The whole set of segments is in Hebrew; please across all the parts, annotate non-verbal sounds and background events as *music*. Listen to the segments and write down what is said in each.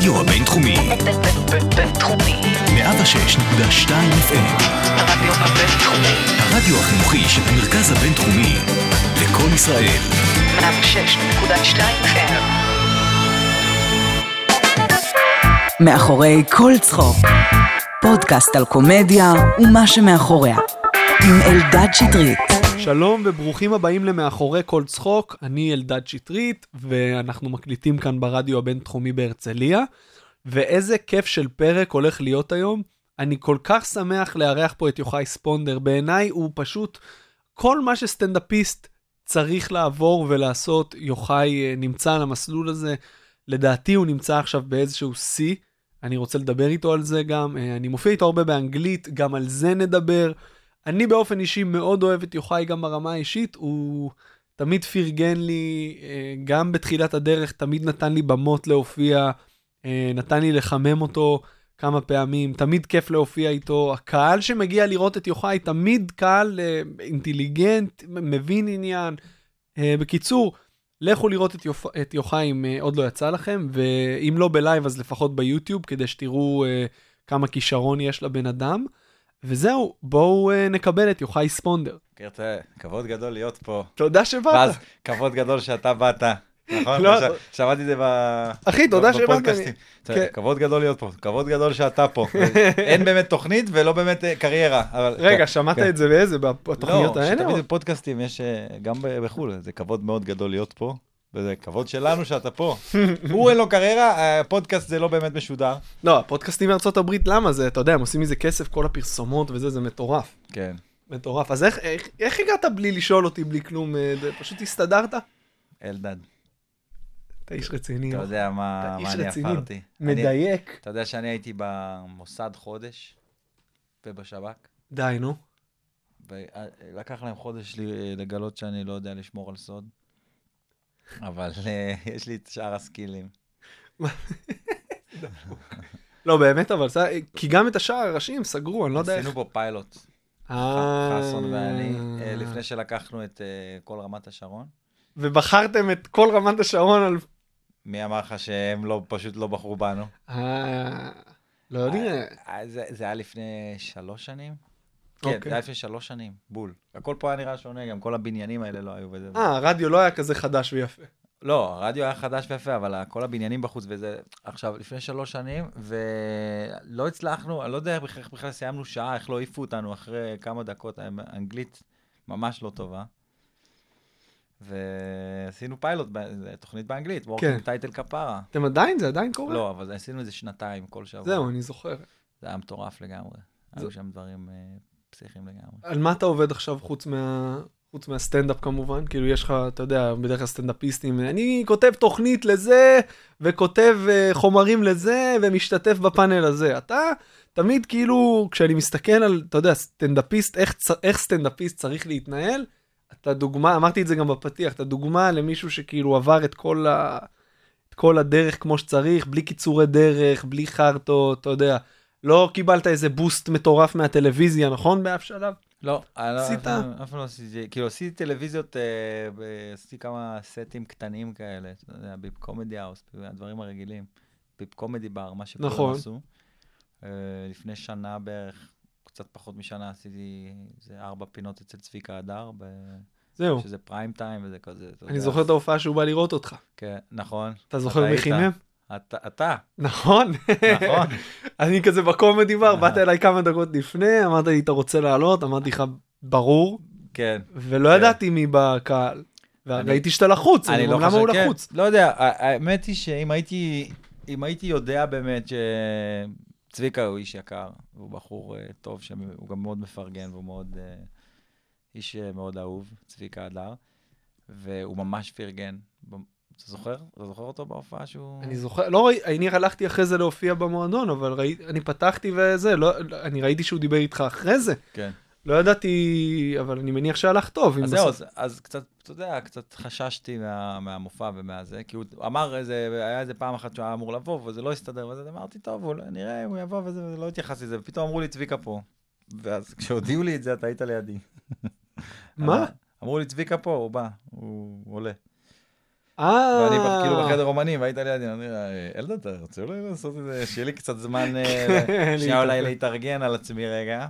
הרדיו הבינתחומי, בינתחומי. 106.2 FM, הרדיו הבינתחומי. הרדיו החינוכי של המרכז הבינתחומי, לקום ישראל, 106.2 FM. מאחורי כל צחוק. פודקאסט על קומדיה ומה שמאחוריה. עם אלדד שטרית. שלום וברוכים הבאים למאחורי כל צחוק, אני אלדד שטרית, ואנחנו מקליטים כאן ברדיו הבינתחומי בהרצליה, ואיזה כיף של פרק הולך להיות היום. אני כל כך שמח לארח פה את יוחאי ספונדר, בעיניי הוא פשוט, כל מה שסטנדאפיסט צריך לעבור ולעשות, יוחאי אה, נמצא על המסלול הזה. לדעתי הוא נמצא עכשיו באיזשהו שיא, אני רוצה לדבר איתו על זה גם, אה, אני מופיע איתו הרבה באנגלית, גם על זה נדבר. אני באופן אישי מאוד אוהב את יוחאי גם ברמה האישית, הוא תמיד פרגן לי, אה, גם בתחילת הדרך, תמיד נתן לי במות להופיע, אה, נתן לי לחמם אותו כמה פעמים, תמיד כיף להופיע איתו. הקהל שמגיע לראות את יוחאי, תמיד קהל אה, אינטליגנט, מבין עניין. בקיצור, לכו לראות את, יופ... את יוחאי אם עוד לא יצא לכם, ואם לא ב live אז לפחות ביוטיוב, כדי שתראו כמה כישרון יש לבן אדם. וזהו, בואו אה, נקבל את יוחאי ספונדר. כן, תראה, כבוד גדול להיות פה. תודה שבאת. ואז כבוד גדול שאתה באת, נכון? לא. שמעתי את זה ב- אחי, תודה ב- שבאת. בפודקאסטים. כן. כבוד גדול להיות פה, כבוד גדול שאתה פה. *laughs* אין באמת תוכנית ולא באמת אה, קריירה. רגע, כן, שמעת כן. את זה באיזה? בתוכניות לא, האלה? שתמיד או- בפודקאסטים יש, אה, גם בחו"ל, זה כבוד מאוד גדול להיות פה. וזה כבוד שלנו שאתה פה. הוא אין לו קריירה, הפודקאסט זה לא באמת משודר. לא, הפודקאסטים מארצות הברית, למה זה? אתה יודע, הם עושים מזה כסף, כל הפרסומות וזה, זה מטורף. כן. מטורף. אז איך- איך- איך הגעת בלי לשאול אותי, בלי כלום? אה, פשוט הסתדרת? אלדד, אתה איש רציני. אתה לא? יודע מה אתה מה אני רציני. עברתי. אני- מדייק. אתה יודע שאני הייתי במוסד חודש ובשב"כ, די, נו. ולקח להם חודש לגלות שאני לא יודע לשמור על סוד, אבל אה, יש לי את שאר הסקילים. *laughs* לא, באמת, אבל זה... כי גם את השער הראשיים סגרו, אני לא יודע איך... עשינו פה פיילוט, אה, חסון ואני, אה, לפני שלקחנו את כל רמת השרון. ובחרתם את כל רמת השרון על... מי אמר לך שהם לא, פשוט לא בחרו בנו? לא יודע. זה היה לפני שלוש שנים? כן, אוקיי. זה היה לפני שלוש שנים, בול. הכל פה היה נראה שונה, גם כל הבניינים האלה לא היו וזה. אה, הרדיו לא היה כזה חדש ויפה. לא, הרדיו היה חדש ויפה, אבל כל הבניינים בחוץ וזה... עכשיו, לפני שלוש שנים, ולא הצלחנו, אני לא יודע איך בכלל- סיימנו שעה, איך לא העיפו אותנו אחרי כמה דקות, האנגלית ממש לא טובה. ועשינו פיילוט, זה תוכנית באנגלית, working title כפרה. אתם עדיין? זה עדיין קורה? לא, אבל עשינו איזה שנתיים כל שבוע. זהו, אני זוכר. זה היה מטורף לגמרי. היו שם דברים פסיכיים לגמרי. על מה אתה עובד עכשיו חוץ מה... חוץ מהסטנדאפ כמובן? כאילו יש לך, אתה יודע, בדרך כלל סטנדאפיסטים, אני כותב תוכנית לזה, וכותב אה, חומרים לזה, ומשתתף בפאנל הזה. אתה תמיד כאילו, כשאני מסתכל על, אתה יודע, סטנדאפיסט, איך, איך סטנדאפיסט צריך להתנהל, אתה דוגמה, אמרתי את זה גם בפתיח, אתה דוגמה למישהו שכאילו עבר את כל, ה, את כל הדרך כמו שצריך, בלי קיצורי דרך, בלי חרטות, אתה יודע. לא קיבלת איזה boost מטורף מהטלוויזיה, נכון? באף שלב? לא, לא- עשית? *laughs* אף פעם- לא עשיתי, כאילו עשיתי טלוויזיות, אה, עשיתי כמה סטים קטנים כאלה, אתה יודע, ביפ קומדי האוס, הדברים הרגילים. ביפ קומדי בר, מה שכולם נכון. עשו. אה, לפני שנה בערך, קצת פחות משנה, עשיתי איזה ארבע פינות אצל צביקה הדר, זהו. שזה prime time וזה כזה, אני. זוכר את ההופעה שהוא בא לראות אותך. כן, נכון. אתה זוכר מי. חימם? אתה, אתה, נכון. נכון. *laughs* אני כזה בקומדי בר, אה. באת אליי כמה דקות לפני, אמרת לי, אתה רוצה לעלות? אמרתי לך, ברור. כן. ולא כן. ידעתי מי בקהל. וראיתי שאתה לחוץ, אני לא למה הוא כן, לחוץ? לא יודע, האמת היא שאם הייתי, אם הייתי יודע באמת שצביקה הוא איש יקר, הוא בחור אה, טוב, שהוא גם מאוד מפרגן והוא מאוד, אה, איש אה, מאוד אהוב, צביקה הדר, והוא ממש פרגן. אתה זוכר? אתה זוכר אותו בהופעה שהוא... אני זוכר, לא ראיתי, אני הלכתי אחרי זה להופיע במועדון, אבל ראיתי, אני פתחתי וזה, לא, אני ראיתי שהוא דיבר איתך אחרי זה. כן. לא ידעתי, אבל אני מניח שהלך טוב. אז זהו, אז, אז קצת, אתה יודע, קצת חששתי מה, מהמופע ומהזה, כי הוא אמר איזה, היה איזה פעם אחת שהוא היה אמור לבוא, וזה לא הסתדר, וזה, אמרתי, טוב, הוא, לא- נראה אם הוא יבוא וזה, ולא התייחסתי לזה, ופתאום אמרו לי, צביקה פה. ואז כשהודיעו לי את זה, אתה היית לידי. מה? אמרו לי, צביקה פה, הוא בא, הוא עולה. אה, ואני ב- כאילו בחדר אומנים, והיית לידי, אני אומר, "אה, אלדד, אתה רוצה אולי לעשות את זה, שיהיה לי קצת זמן, אה, שנייה אולי. להתארגן על עצמי רגע.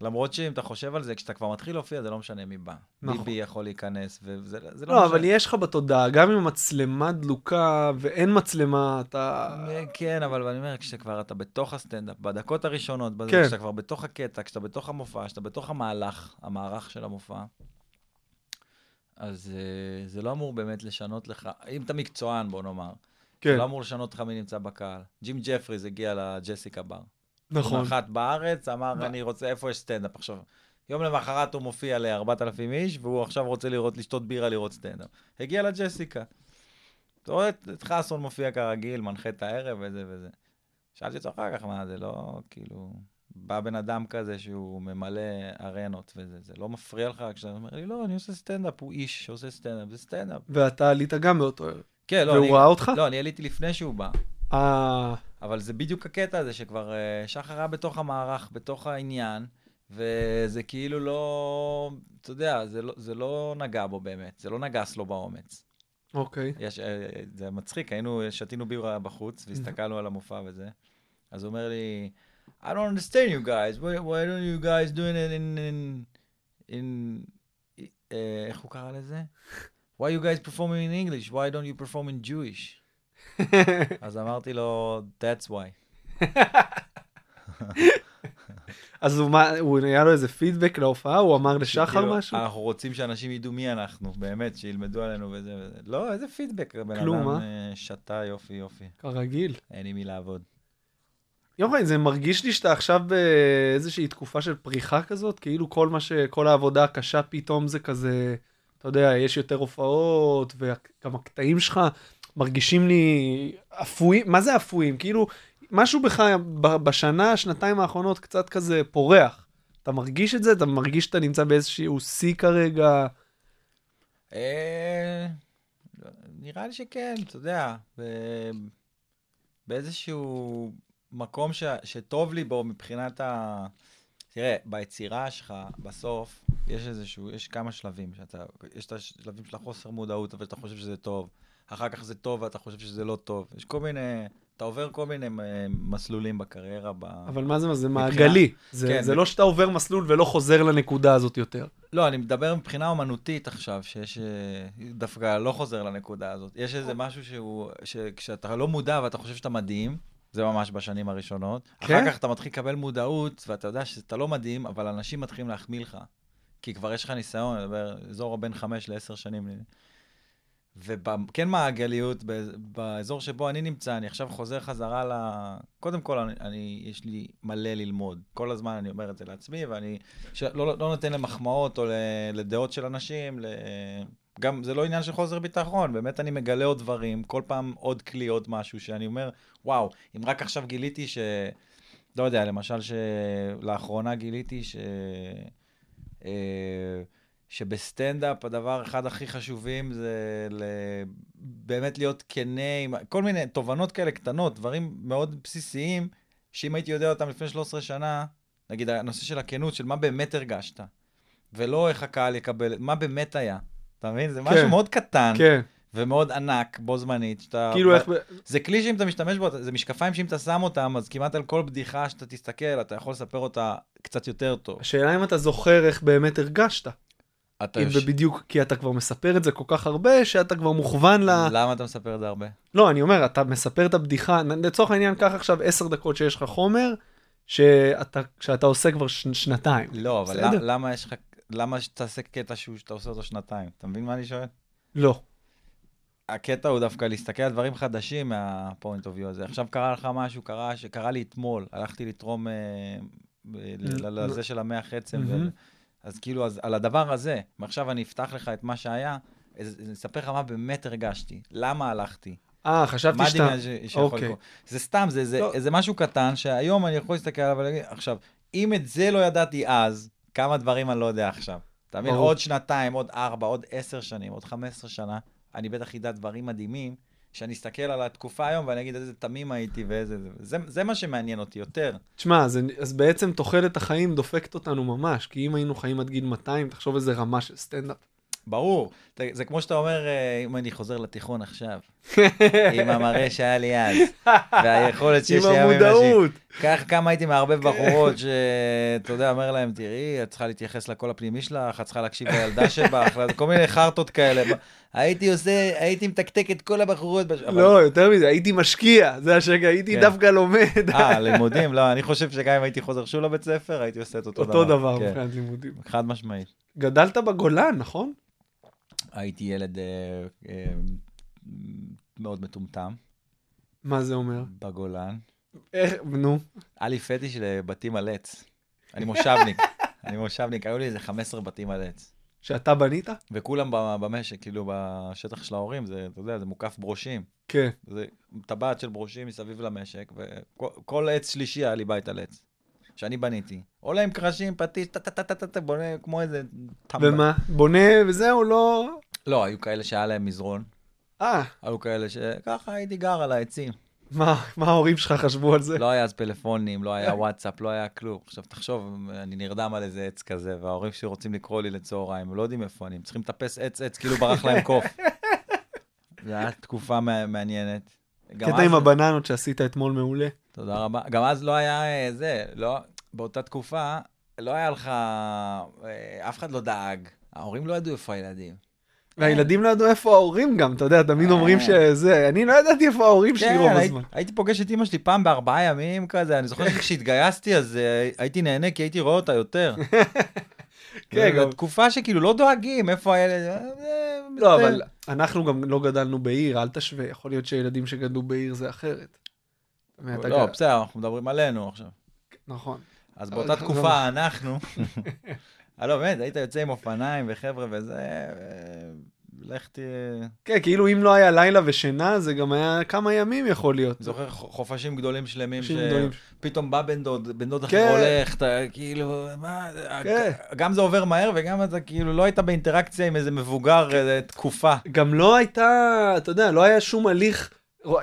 למרות שאם אתה חושב על זה, כשאתה כבר מתחיל להופיע, זה לא משנה מי בא. נכון. ביבי יכול להיכנס, וזה זה לא לא, משנה. אבל יש לך בתודעה, גם אם המצלמה דלוקה ואין מצלמה, אתה... כן, אבל אני אומר, כשכבר אתה בתוך הסטנדאפ, בדקות הראשונות, כן. כשאתה כבר בתוך הקטע, כשאתה בתוך המופע, כשאתה בתוך המהלך, המערך של המופע, אז אה, זה לא אמור באמת לשנות לך, אם אתה מקצוען, בוא נאמר, כן, זה לא אמור לשנות לך מי נמצא בקהל. ג'ים ג'פריז הגיע לג'סיקה בר. נכון. אחת בארץ, אמר, ב- אני רוצה, איפה יש סטנדאפ עכשיו? יום למחרת הוא מופיע ל-4,000 איש, והוא עכשיו רוצה לראות, לשתות בירה, לראות סטנדאפ. הגיע לג'סיקה. אתה רואה את את חסון מופיע כרגיל, מנחה את הערב וזה וזה. שאלתי אותו אחר כך, מה, זה לא, כאילו, בא בן אדם כזה שהוא ממלא ארנות וזה, זה לא מפריע לך כשאתה אומר לי, לא, אני עושה סטנדאפ, הוא איש שעושה סטנדאפ, זה סטנדאפ. ואתה עלית גם באותו ערב. כן, לא, והוא אני... ראה אותך? לא, אני עליתי לפני שהוא בא. אה, אבל זה בדיוק הקטע הזה שכבר אה, שחר היה בתוך המערך, בתוך העניין, וזה כאילו לא, אתה יודע, זה לא, זה לא נגע בו באמת, זה לא נגס לו באומץ. אוקיי. יש, אה, זה מצחיק, היינו, שתינו בירה בחוץ, והסתכלנו על המופע וזה, אז הוא אומר לי, I don't understand you guys, why, why don't you guys doing it in, in, in, אה, איך הוא קרא לזה? Why you guys performing in English? Why don't you perform in Jewish? אז אמרתי לו, that's why. *laughs* אז הוא מה, הוא היה לו איזה פידבק להופעה? הוא אמר לשחר משהו? אנחנו רוצים שאנשים ידעו מי אנחנו, באמת, שילמדו עלינו וזה וזה. לא, איזה פידבק, כלום, אדם אה? אה, שתה יופי יופי, כרגיל. אין עם מי לעבוד. יוחאי, זה מרגיש לי שאתה עכשיו באיזושהי תקופה של פריחה כזאת, כאילו כל מה ש... כל העבודה הקשה פתאום זה כזה, אתה יודע, יש יותר הופעות, וגם הקטעים שלך מרגישים לי אפויים, מה זה אפויים? כאילו, משהו בך בשנה, שנתיים האחרונות קצת כזה פורח. אתה מרגיש את זה? אתה מרגיש שאתה נמצא באיזשהו שיא כרגע? אה, נראה לי שכן, אתה יודע, באיזשהו מקום ש- שטוב לי בו מבחינת ה... תראה, ביצירה שלך, בסוף, יש איזשהו, יש כמה שלבים, שאתה, יש את השלבים של החוסר מודעות, אבל אתה חושב שזה טוב, אחר כך זה טוב ואתה חושב שזה לא טוב. יש כל מיני, אתה עובר כל מיני אה, מסלולים בקריירה. ב... אבל מה זה, מה זה מבחינה- מעגלי. זה, כן, זה ב- לא שאתה עובר מסלול ולא חוזר לנקודה הזאת יותר. לא, אני מדבר מבחינה אומנותית עכשיו, שיש... אה, דווקא לא חוזר לנקודה הזאת. יש איזה משהו שהוא... שכשאתה לא מודע ואתה חושב שאתה מדהים, זה ממש בשנים הראשונות. כן? אחר כך אתה מתחיל לקבל מודעות, ואתה יודע שאתה לא מדהים, אבל אנשים מתחילים להחמיא לך. כי כבר יש לך ניסיון, אני מדבר, אזור בין חמש לעשר שנים. וכן מעגליות, באז- באזור שבו אני נמצא, אני עכשיו חוזר חזרה ל... קודם כל, אני, אני, יש לי מלא ללמוד. כל הזמן אני אומר את זה לעצמי, ואני ש... לא, לא נותן למחמאות או. לדעות של אנשים. ל... גם זה לא עניין של חוסר ביטחון, באמת אני מגלה עוד דברים, כל פעם עוד כלי, עוד משהו, שאני אומר, וואו, אם רק עכשיו גיליתי ש... לא יודע, למשל שלאחרונה גיליתי ש... אה, שבסטנדאפ הדבר אחד הכי חשובים זה ל... באמת להיות כנה עם כל מיני תובנות כאלה קטנות, דברים מאוד בסיסיים, שאם הייתי יודע אותם לפני 13 שנה, נגיד הנושא של הכנות, של מה באמת הרגשת, ולא איך הקהל יקבל, מה באמת היה. אתה מבין? זה כן. משהו מאוד קטן כן, ומאוד ענק בו זמנית. שאתה... כאילו איך... זה כלי שאם אתה משתמש בו, זה משקפיים שאם אתה שם אותם, אז כמעט על כל בדיחה שאתה תסתכל, אתה יכול לספר אותה קצת יותר טוב. השאלה אם אתה זוכר איך באמת הרגשת. אתה אם יוש- בדיוק, כי אתה כבר מספר את זה כל כך הרבה, שאתה כבר מוכוון ל... למה אתה מספר את זה הרבה? לא, אני אומר, אתה מספר את הבדיחה, לצורך העניין, קח עכשיו עשר דקות שיש לך חומר, שאתה, שאתה עושה כבר ש... שנתיים. לא, אבל בסדר. למה יש לך... למה שתעשה קטע שהוא- שאתה עושה אותו שנתיים? אתה מבין מה אני שואל? לא. הקטע הוא דווקא להסתכל על דברים חדשים מהפוינט אוף יו הזה. עכשיו קרה לך משהו, קרה, שקרה לי אתמול, הלכתי לתרום אה, לזה של המח עצם. אז כאילו, אז על הדבר הזה, ועכשיו אני אפתח לך את מה שהיה, אני אספר לך מה באמת הרגשתי, למה הלכתי, אה, חשבתי מה שאתה... הדמיון ש- שיכול אוקיי. לקרות. זה סתם, זה, זה, לא. זה משהו קטן, שהיום אני יכול להסתכל עליו ולהגיד, עכשיו, אם את זה לא ידעתי אז, כמה דברים אני לא יודע עכשיו. אתה מבין? עוד שנתיים, עוד ארבע, עוד עשר שנים, עוד חמש עשרה שנה, אני בטח אדע דברים מדהימים, שאני אסתכל על התקופה היום ואני אגיד איזה תמים הייתי ואיזה... זה, זה, זה מה שמעניין אותי יותר. תשמע, אז, אז בעצם תוחלת החיים דופקת אותנו ממש, כי אם היינו חיים עד גיל 200, תחשוב איזה רמה של סטנדאפ. ברור. זה- זה כמו שאתה אומר, אה, אם אני חוזר לתיכון עכשיו, *laughs* עם המראה שהיה לי אז, והיכולת שיש לי היום עם. המודעות. כך כמה הייתי מערבב בחורות, שאתה יודע, אומר להם, תראי, את צריכה להתייחס לקול הפנימי שלך, את צריכה להקשיב לילדה שבך, כל מיני חרטות כאלה. הייתי עושה, הייתי מתקתק את כל הבחורות. בש- אבל- לא, יותר מזה, הייתי משקיע, זה השקע, הייתי כן. דווקא לומד. אה, לימודים? לא, אני חושב שגם אם הייתי חוזר שוב לבית ספר, הייתי עושה את אותו דבר. אותו דבר כן, מבחינת לימודים. חד משמעית. גדלת בגולן, נכון? הייתי ילד אה, אה, מאוד מטומטם מה זה אומר? בגולן. איך, נו. היה לי פטיש לבתים על עץ. אני מושבניק. *laughs* אני מושבניק, היו לי איזה 15 בתים על עץ. שאתה בנית? וכולם במשק, כאילו בשטח של ההורים, זה, אתה יודע, זה מוקף ברושים. כן. זה טבעת של ברושים מסביב למשק, וכל כל עץ שלישי היה לי בית על עץ. שאני בניתי. עולה עם קרשים, פטיש, טה-טה-טה-טה, בונה כמו איזה... ומה? בונה וזהו, לא... לא, היו כאלה שהיה להם מזרון. אה, היו כאלה שככה הייתי גר על העצים. מה, מה ההורים שלך חשבו על זה? לא היה אז פלאפונים, לא היה וואטסאפ, לא היה כלום. עכשיו תחשוב, אני נרדם על איזה עץ כזה, וההורים שלי רוצים לקרוא לי לצהריים, הם לא יודעים איפה אני, הם צריכים לטפס עץ-עץ, כאילו ברח להם קוף. *laughs* זו הייתה תקופה מע- מעניינת. קטע עם הבננות שעשית אתמול מעולה. תודה רבה. גם אז לא היה אה, זה, לא, באותה תקופה, לא היה לך, אה, אף אחד לא דאג. ההורים לא ידעו איפה הילדים. והילדים לא ידעו איפה ההורים גם, אתה יודע, תמיד אומרים אה. שזה, אני לא ידעתי איפה ההורים שלי רוב כן, הייתי, הזמן. הייתי פוגש את אמא שלי פעם בארבעה ימים כזה, אני זוכר שכשהתגייסתי אז אה, הייתי נהנה כי הייתי רואה אותה יותר. *laughs* כן, גם- תקופה שכאילו לא דואגים, איפה הילד... אה, לא. אבל אנחנו גם לא גדלנו בעיר, אל תשווה, יכול להיות שילדים שגדלו בעיר זה אחרת. לא, בסדר, אנחנו מדברים עלינו עכשיו. נכון. אז באותה תקופה אנחנו... *laughs* לא, באמת, היית יוצא עם אופניים וחבר'ה וזה... אה, לך ת... כן, כאילו אם לא היה לילה ושינה, זה גם היה כמה ימים יכול להיות. זוכר חופשים גדולים שלמים. שפתאום בא בן דוד, בן דוד כן. אחר הולך, אתה כאילו, מה, כן. גם זה עובר מהר וגם אתה כאילו לא היית באינטראקציה עם איזה מבוגר איזה תקופה. גם לא הייתה, אתה יודע, לא היה שום הליך.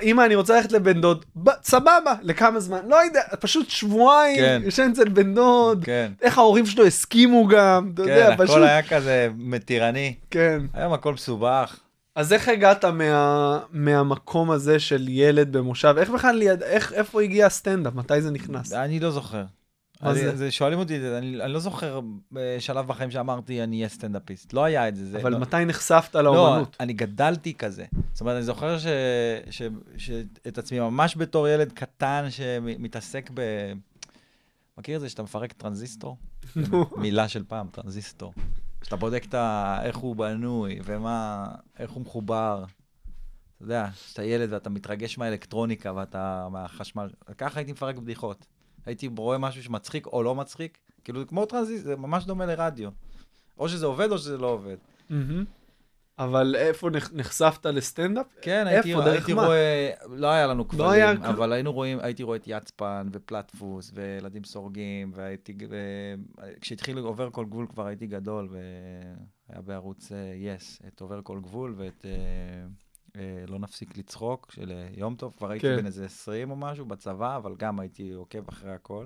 אמא, אני רוצה ללכת לבן דוד, סבבה, לכמה זמן? לא יודע, פשוט שבועיים, כן. ישן אצל בן דוד. כן, איך ההורים שלו הסכימו גם, אתה יודע, כן, פשוט, הכל היה כזה מתירני. כן. היום הכל מסובך. אז איך הגעת מה, מהמקום הזה של ילד במושב? איך בכלל, איך, איפה הגיע הסטנדאפ? מתי זה נכנס? אני לא זוכר. זה? זה? שואלים אותי, אני, אני לא זוכר בשלב בחיים שאמרתי אני אהיה סטנדאפיסט. לא היה את זה. זה אבל לא, מתי נחשפת לא, לאומנות? אני גדלתי כזה. זאת אומרת, אני זוכר ש, ש, ש, את עצמי ממש בתור ילד קטן שמתעסק ב... מכיר את זה שאתה מפרק טרנזיסטור? מילה של פעם, טרנזיסטור. שאתה בודק את ה... איך הוא בנוי, ומה... איך הוא מחובר. אתה יודע, שאתה ילד ואתה מתרגש מהאלקטרוניקה ואתה מהחשמל. ככה הייתי מפרק בדיחות. הייתי רואה משהו שמצחיק או לא מצחיק, כאילו זה כמו טרנזיסטור, זה ממש דומה לרדיו. או שזה עובד או שזה לא עובד. אבל איפה נח- נחשפת לסטנדאפ? כן, הייתי, איפה? הייתי מה? רואה, לא היה לנו כבלים, לא היה. אבל היינו רואים, הייתי רואה את יצפן ופלטפוס וילדים סורגים, והייתי, ו... כשהתחיל עובר כל גבול כבר הייתי גדול, והיה בערוץ יס, את עובר כל גבול ואת אה, אה, לא נפסיק לצחוק, של אה, יום טוב, כבר הייתי כן. בן איזה 20 או משהו בצבא, אבל גם הייתי עוקב אחרי הכל.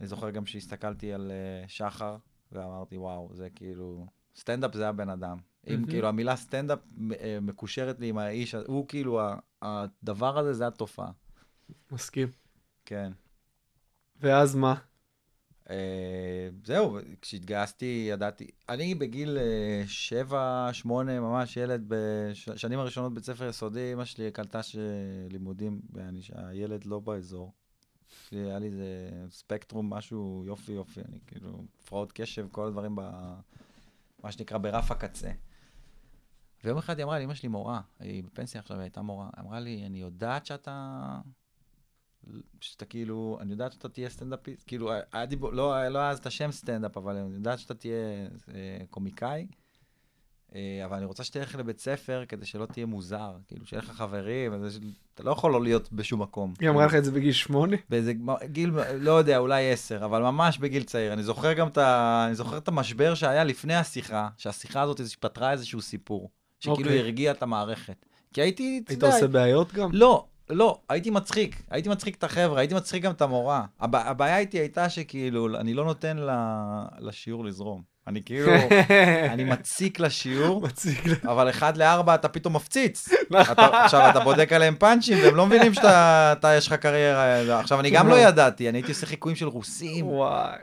אני זוכר גם שהסתכלתי על אה, שחר, ואמרתי, וואו, זה כאילו, סטנדאפ זה הבן אדם. אם מהמם. כאילו המילה סטנדאפ אה, מקושרת לי עם האיש, הוא כאילו, הדבר הזה זה התופעה. מסכים. כן. ואז מה? אה, זהו, כשהתגייסתי ידעתי, אני בגיל אה, שבע, שמונה, ממש ילד, בשנים הראשונות בית ספר יסודי, אמא שלי קלטה שלימודים, שהילד לא באזור. היה לי איזה ספקטרום, משהו יופי יופי, אני כאילו, הפרעות קשב, כל הדברים ב... מה שנקרא ברף הקצה. ויום אחד היא אמרה לי, אמא שלי מורה, היא בפנסיה עכשיו, היא הייתה מורה, אמרה לי, אני יודעת שאתה... שאתה כאילו, אני יודעת שאתה תהיה סטנדאפיסט, כאילו, היה דיבור, לא, לא היה אז את השם סטנדאפ, אבל אני יודעת שאתה תהיה אה, קומיקאי, אה, אבל אני רוצה שתלך לבית ספר כדי שלא תהיה מוזר, כאילו, שיהיה לך חברים, וזה, אתה לא יכול לא להיות בשום מקום. היא אמרה לך את זה בגיל שמונה? באיזה גיל, לא יודע, אולי עשר, אבל ממש בגיל צעיר. אני זוכר גם את ה... אני זוכר את המשבר שהיה לפני השיחה, שהשיחה הזאת פתרה איזשהו סיפור, שכאילו אוקיי. הרגיע את המערכת. כי הייתי, אתה היית יודע, עושה בעיות גם? לא, לא, הייתי מצחיק. הייתי מצחיק את החבר'ה, הייתי מצחיק גם את המורה. הב... הבעיה איתי הייתה שכאילו, אני לא נותן ל... לשיעור לזרום. אני כאילו, *laughs* אני מציק לשיעור, מציג לי. אבל אחד לארבע אתה פתאום מפציץ. אתה, עכשיו, אתה בודק עליהם פאנצ'ים, והם לא מבינים שאתה, אתה, יש לך קריירה. עכשיו, אני גם לא ידעתי, אני הייתי עושה חיקויים של רוסים.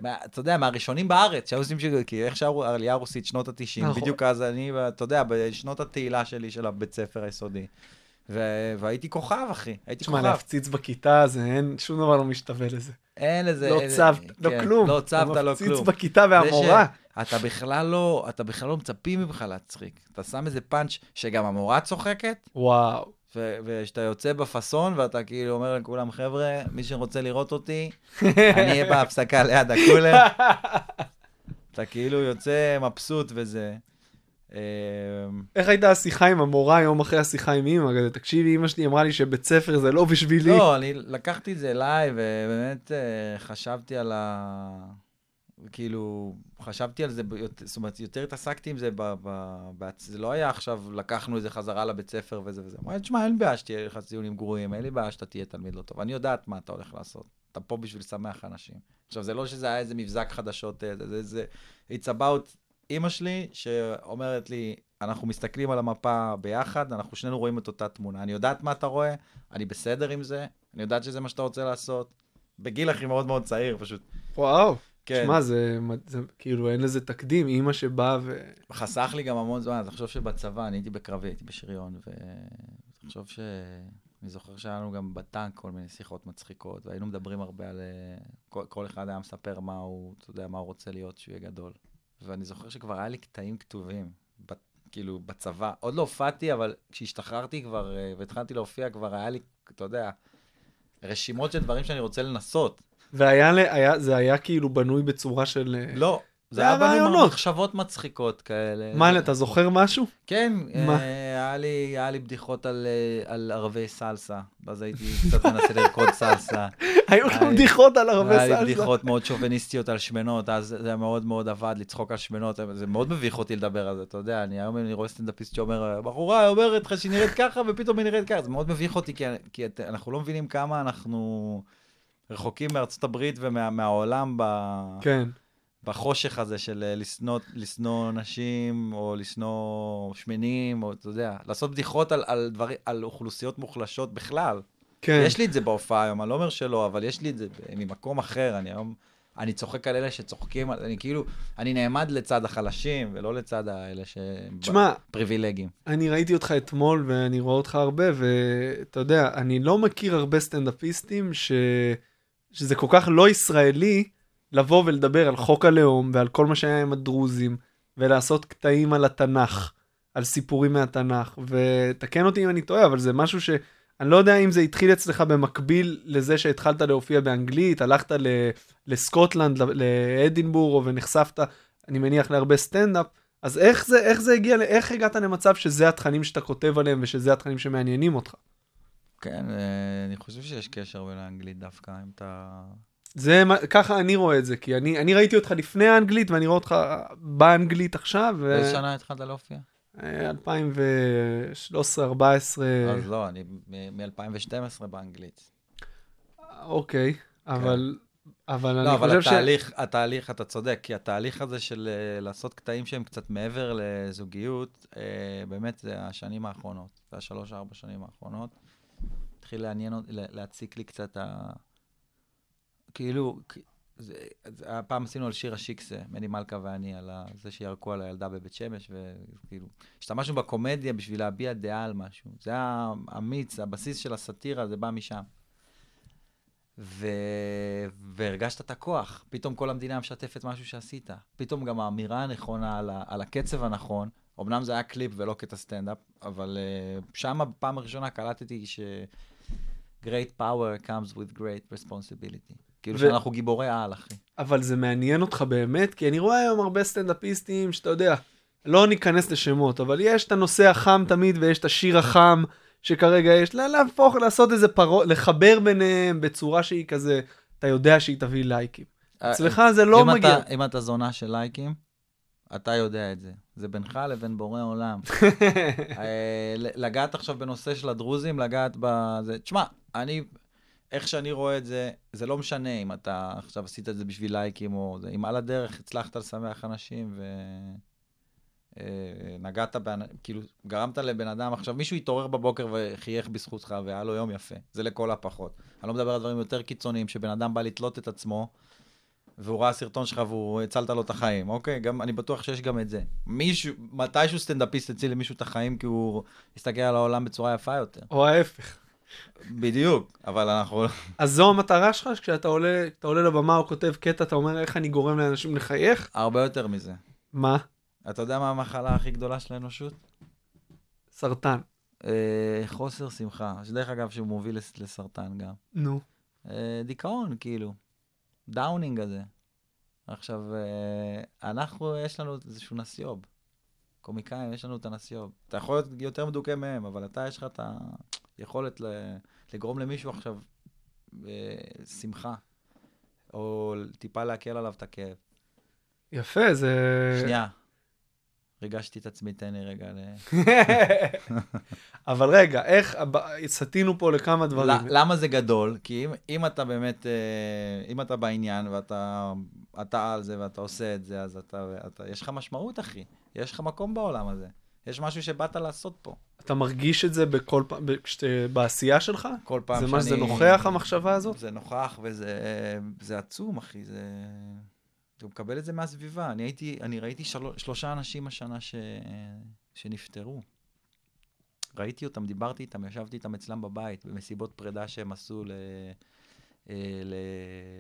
מה- אתה יודע, מהראשונים בארץ, שהיו עושים שיר, כי איך שהעלייה הרוסית, שנות ה-90, נכון. בדיוק אז אני, אתה יודע, בשנות התהילה שלי של הבית ספר היסודי. ו- והייתי כוכב, אחי, הייתי תשמע, כוכב. להפציץ בכיתה זה, אין, שום דבר לא משתווה לזה. אין לזה... לא צבת, לא כן, כלום. לא צבת, לא אתה מפציץ כלום. בכיתה והמורה. זה שאתה בכלל לא, אתה בכלל לא מצפים ממך להצחיק. אתה שם איזה פאנץ' שגם המורה צוחקת, וואו. ו- וכשאתה יוצא בפאסון ואתה כאילו אומר לכולם, חבר'ה, מי שרוצה לראות אותי, *laughs* אני אהיה בהפסקה ליד הקולר. אתה כאילו יוצא מבסוט וזה. אמ, איך הייתה השיחה עם המורה יום אחרי השיחה עם? כזה, תקשיבי, אמא שלי אמרה לי שבית ספר זה לא בשבילי. לא, אני לקחתי את זה אליי, ובאמת אה, חשבתי על ה... כאילו, חשבתי על זה, זאת אומרת, יותר התעסקתי עם זה, ב, ב, ב, זה לא היה עכשיו, לקחנו את זה חזרה לבית ספר וזה וזה. אמרתי, תשמע, אין בעיה שתהיה לך ציונים גרועים, אין לי בעיה שאתה תהיה תלמיד לא טוב. אני יודעת מה אתה הולך לעשות. אתה פה בשביל לשמח אנשים. עכשיו, זה לא שזה היה איזה מבזק חדשות, אה, זה, זה, זה, it's about אימא שלי, שאומרת לי, אנחנו מסתכלים על המפה ביחד, אנחנו שנינו רואים את אותה תמונה. אני יודעת מה אתה רואה, אני בסדר עם זה, אני יודעת שזה מה שאתה רוצה לעשות. בגיל הכי מאוד מאוד צעיר, פשוט. וואו. כן. שמע, זה, זה כאילו אין לזה תקדים, אמא שבאה ו... חסך לי גם המון זמן, תחשוב שבצבא, אני הייתי בקרבי, הייתי בשריון, ותחשוב ש... אני זוכר שהיה לנו גם בטנק כל מיני שיחות מצחיקות, והיינו מדברים הרבה על... אה, כל, כל אחד היה מספר מה הוא, אתה יודע, מה הוא רוצה להיות כשהוא יהיה גדול. ואני זוכר שכבר היה לי קטעים כתובים, ב, כאילו, בצבא. עוד לא הופעתי, אבל כשהשתחררתי כבר, אה, והתחלתי להופיע, כבר היה לי, אתה יודע, רשימות של דברים שאני רוצה לנסות. והיה, היה, זה היה כאילו בנוי בצורה של... אה, לא, זה היה בנו הרעיונות. מחשבות מצחיקות כאלה. מה, אתה זוכר משהו? כן? אה, היה לי, היה לי בדיחות על, אה, על ערבי סלסה, ואז הייתי קצת מנסה לרקוד סלסה. *laughs* היו לך בדיחות על הרבה היה לי סלסה. בדיחות מאוד שוביניסטיות על שמנות, אז זה היה מאוד מאוד עבד לצחוק על שמנות, זה מאוד מביך אותי לדבר על זה, אתה יודע, אני היום אני רואה סטנדאפיסט שאומר, בחורה אומרת לך שהיא נראית ככה, ופתאום היא נראית ככה, זה מאוד מביך אותי, כי, כי את, אנחנו לא מבינים כמה אנחנו רחוקים מארצות הברית ומהעולם ב... כן. בחושך הזה של אה, לשנוא, לשנוא נשים, או לשנוא שמנים, או אתה יודע, לעשות בדיחות על, על, דברים, על אוכלוסיות מוחלשות בכלל. כן. יש לי את זה בהופעה היום, אני לא אומר שלא, אבל יש לי את זה ממקום אחר, אני היום, אני צוחק על אלה שצוחקים, אני כאילו, אני נעמד לצד החלשים, ולא לצד האלה שהם תשמע, פריבילגים. אני ראיתי אותך אתמול ואני רואה אותך הרבה, ואתה יודע, אני לא מכיר הרבה סטנדאפיסטים ש... שזה כל כך לא ישראלי לבוא ולדבר על חוק הלאום ועל כל מה שהיה עם הדרוזים, ולעשות קטעים על התנ"ך, על סיפורים מהתנ"ך, ותקן אותי אם אני טועה, אבל זה משהו ש... אני לא יודע אם זה התחיל אצלך במקביל לזה שהתחלת להופיע באנגלית, הלכת ל... לסקוטלנד, לאדינבורו ונחשפת, אני מניח, להרבה סטנדאפ. אז איך זה, איך זה הגיע, איך הגעת למצב שזה התכנים שאתה כותב עליהם ושזה התכנים שמעניינים אותך? כן, אה, אני חושב שיש קשר בין האנגלית דווקא, אם אתה... זה, מה- ככה אני רואה את זה, כי אני, אני ראיתי אותך לפני האנגלית ואני רואה אותך באנגלית עכשיו, ו... באיזה שנה התחלת להופיע? אה, 2013, 14, אז לא, אני מ-2012 באנגלית. אוקיי, אבל, אבל לא, אני אבל חושב ש... התהליך, התהליך, אתה צודק, כי התהליך הזה של אה, לעשות קטעים שהם קצת מעבר לזוגיות, אה, באמת זה השנים האחרונות, זה השלוש-ארבע שנים האחרונות. התחיל לעניין, להציק לי קצת ה... כאילו, זה, הפעם עשינו על שיר השיקסה, מני מלכה ואני, על זה שירקו על הילדה בבית שמש, וכאילו, השתמשנו בקומדיה בשביל להביע דעה על משהו. זה היה אמיץ, הבסיס של הסאטירה, זה בא משם. ו... והרגשת את הכוח. פתאום כל המדינה משתפת משהו שעשית. פתאום גם האמירה הנכונה על, ה... על הקצב הנכון. אמנם זה היה קליפ ולא קטע סטנדאפ, אבל uh, שם בפעם הראשונה קלטתי ש... Great power comes with great responsibility. כאילו ו- שאנחנו גיבורי על, אחי. אבל זה מעניין אותך באמת, כי אני רואה היום הרבה סטנדאפיסטים שאתה יודע, לא ניכנס לשמות, אבל יש את הנושא החם תמיד ויש את השיר החם שכרגע יש, לה- להפוך, לעשות איזה פרו, לחבר ביניהם בצורה שהיא כזה, אתה יודע שהיא תביא לייקים. אצלך זה לא אם מגיע. אתה, אם אתה זונה של לייקים, אתה יודע את זה. זה בינך לבין בורא עולם. *laughs* אה, לגעת עכשיו בנושא של הדרוזים, לגעת בזה. תשמע, אני... איך שאני רואה את זה, זה לא משנה אם אתה עכשיו עשית את זה בשביל לייקים או זה, אם על הדרך הצלחת לשמח אנשים ו... אה, באנ... כאילו, גרמת לבן אדם, עכשיו מישהו התעורר בבוקר וחייך בזכותך והיה לו יום יפה, זה לכל הפחות. אני לא מדבר על דברים יותר קיצוניים, שבן אדם בא לתלות את עצמו, והוא ראה סרטון שלך והוא הצלת לו את החיים, אוקיי? גם, אני בטוח שיש גם את זה. מישהו, מתישהו סטנדאפיסט הציל למישהו את החיים כי הוא הסתכל על העולם בצורה יפה יותר. או ההפך. בדיוק, אבל אנחנו... אז זו המטרה שלך, כשאתה עולה, עולה לבמה או כותב קטע, אתה אומר איך אני גורם לאנשים לחייך? הרבה יותר מזה. מה? אתה יודע מה המחלה הכי גדולה של האנושות? סרטן. אה, חוסר שמחה. שדרך אגב, שהוא מוביל לס- לסרטן גם. נו. אה, דיכאון, כאילו. דאונינג הזה. עכשיו, אה, אנחנו, יש לנו איזשהו נסיוב. קומיקאים, יש לנו את הנסיוב. אתה יכול להיות יותר מדוכא מהם, אבל אתה, יש לך את היכולת ל- לגרום למישהו עכשיו שמחה, או טיפה להקל עליו את הכאב. יפה, זה... שנייה. ריגשתי את עצמי, תן לי רגע ל... *laughs* אבל רגע, איך, סטינו פה לכמה דברים. ל- למה זה גדול? כי אם, אם אתה באמת, אה, אם אתה בעניין ואתה אתה על זה ואתה עושה את זה, אז אתה, אתה, יש לך משמעות, אחי. יש לך מקום בעולם הזה. יש משהו שבאת לעשות פה. אתה מרגיש את זה בכל פעם, כשאתה- בעשייה שלך? כל פעם זה שאני... מה שזה נוכח, המחשבה הזאת? זה נוכח וזה זה עצום, אחי. זה... אתה מקבל את זה מהסביבה. אני הייתי, אני ראיתי של... שלושה אנשים השנה ש... שנפטרו. ראיתי אותם, דיברתי איתם, ישבתי איתם אצלם בבית, במסיבות פרידה שהם עשו ל... אה, ל...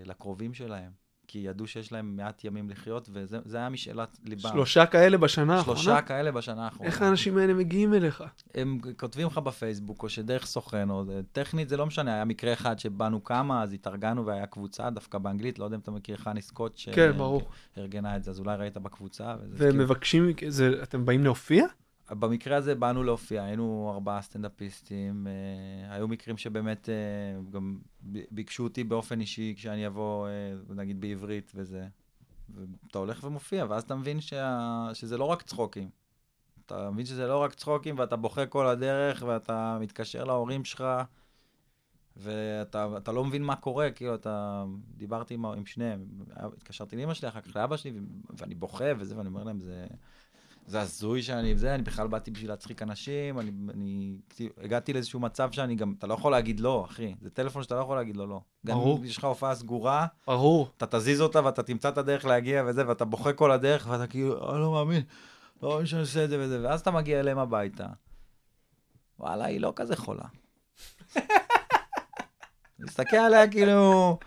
לקרובים שלהם. כי ידעו שיש להם מעט ימים לחיות, וזה זה היה משאלת ליבם. שלושה כאלה בשנה האחרונה? שלושה כאלה בשנה האחרונה. איך האנשים האלה מגיעים אליך? הם כותבים לך בפייסבוק, או שדרך סוכן, או טכנית זה לא משנה, היה מקרה אחד שבאנו כמה, אז התארגנו והיה קבוצה, דווקא באנגלית, לא יודע אם אתה מכיר חני סקוט, כן. שארגנה את זה, אז אולי ראית בקבוצה. והם כאילו- מבקשים, זה, אתם באים להופיע? במקרה הזה באנו להופיע, היינו ארבעה סטנדאפיסטים, אה, היו מקרים שבאמת אה, גם ביקשו אותי באופן אישי כשאני אבוא, אה, נגיד בעברית וזה. ואתה הולך ומופיע, ואז אתה מבין שה... שזה לא רק צחוקים. אתה מבין שזה לא רק צחוקים, ואתה בוכה כל הדרך, ואתה מתקשר להורים שלך, ואתה אתה לא מבין מה קורה, כאילו, אתה... דיברתי עם, עם שניהם, התקשרתי לאמא שלי, אחר כך לאבא שלי, ואני בוכה וזה, ואני אומר להם, זה... זה הזוי שאני זה, אני בכלל באתי בשביל להצחיק אנשים, אני, אני כאילו, הגעתי לאיזשהו מצב שאני גם, אתה לא יכול להגיד לא, אחי. זה טלפון שאתה לא יכול להגיד לו לא. ברור. גם אם יש לך הופעה סגורה, ברור. אתה תזיז אותה ואתה תמצא את הדרך להגיע וזה, ואתה בוכה כל הדרך, ואתה כאילו, אני לא מאמין, לא מאמין שאני עושה את זה וזה, ואז אתה מגיע אליהם הביתה. וואלה, היא לא כזה חולה. *laughs* מסתכל עליה כאילו,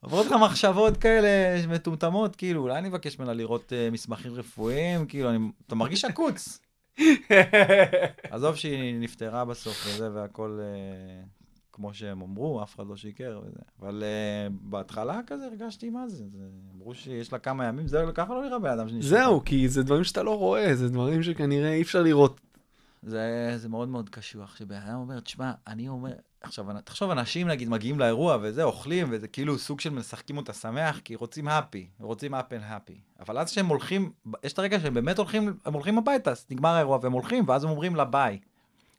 עוברות לך מחשבות כאלה מטומטמות, כאילו, אולי אני אבקש ממנה לראות uh, מסמכים רפואיים, כאילו, אני, אתה מרגיש עקוץ. *laughs* עזוב שהיא נפטרה בסוף וזה, והכל uh, כמו שהם אמרו, אף אחד לא שיקר וזה. אבל uh, בהתחלה כזה הרגשתי מה זה, זה אמרו שיש לה כמה ימים, זהו, ככה לא נראה בן אדם שנשאר. זהו, כי זה דברים שאתה לא רואה, זה דברים שכנראה אי אפשר לראות. זה, זה מאוד מאוד קשוח, שבן אדם אומר, תשמע, אני אומר, עכשיו, תחשוב, אנשים נגיד מגיעים לאירוע וזה, אוכלים, וזה כאילו סוג של משחקים אותה שמח, כי רוצים happy, רוצים up and happy. אבל אז כשהם הולכים, יש את הרגע שהם באמת הולכים, הם הולכים הביתה, אז נגמר האירוע, והם הולכים, ואז הם אומרים לה ביי.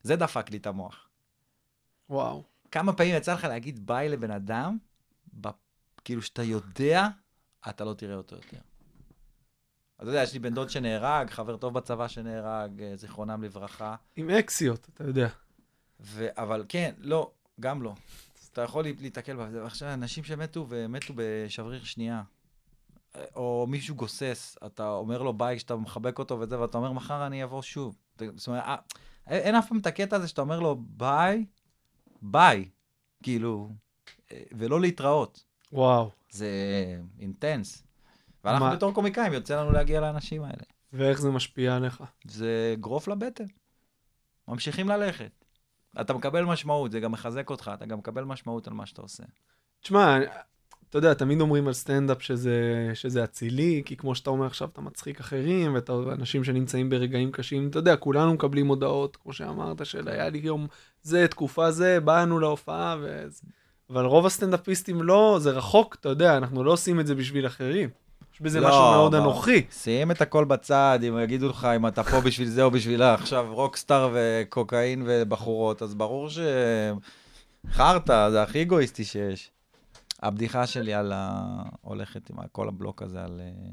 זה דפק לי את המוח. וואו. כמה פעמים יצא לך להגיד ביי לבן אדם, ב... כאילו שאתה יודע, אתה לא תראה אותו יותר. אתה יודע, יש לי בן דוד שנהרג, חבר טוב בצבא שנהרג, אה, זיכרונם לברכה. עם אקסיות, אתה יודע. ו... אבל כן, לא, גם לא. אז אתה יכול להיתקל בזה. ועכשיו, אנשים שמתו ומתו בשבריר שנייה. אה, או מישהו גוסס, אתה אומר לו ביי כשאתה מחבק אותו וזה, ואתה אומר, מחר אני אבוא שוב. זאת אומרת, אה, אין אף פעם את הקטע הזה שאתה אומר לו ביי, ביי, כאילו, אה, ולא להתראות. וואו. זה אינטנס. ואנחנו מה- בתור קומיקאים, יוצא לנו להגיע לאנשים האלה. ואיך זה משפיע עליך? זה גרוף לבטן. ממשיכים ללכת. אתה מקבל משמעות, זה גם מחזק אותך, אתה גם מקבל משמעות על מה שאתה עושה. תשמע, אתה יודע, תמיד אומרים על סטנדאפ שזה, שזה אצילי, כי כמו שאתה אומר עכשיו, אתה מצחיק אחרים, ואתה אנשים שנמצאים ברגעים קשים, אתה יודע, כולנו מקבלים הודעות, כמו שאמרת, של היה לי יום זה, תקופה זה, באנו להופעה, ו... אבל רוב הסטנדאפיסטים לא, זה רחוק, אתה יודע, אנחנו לא עושים את זה בשביל אחרים. יש בזה לא, משהו מאוד. אנוכי. שים את הכל בצד, אם יגידו לך אם אתה פה בשביל זה או בשבילה, עכשיו רוקסטאר וקוקאין ובחורות, אז ברור ש... חרטא, זה הכי אגואיסטי שיש. הבדיחה שלי על ה... הולכת עם כל הבלוק הזה על, אה,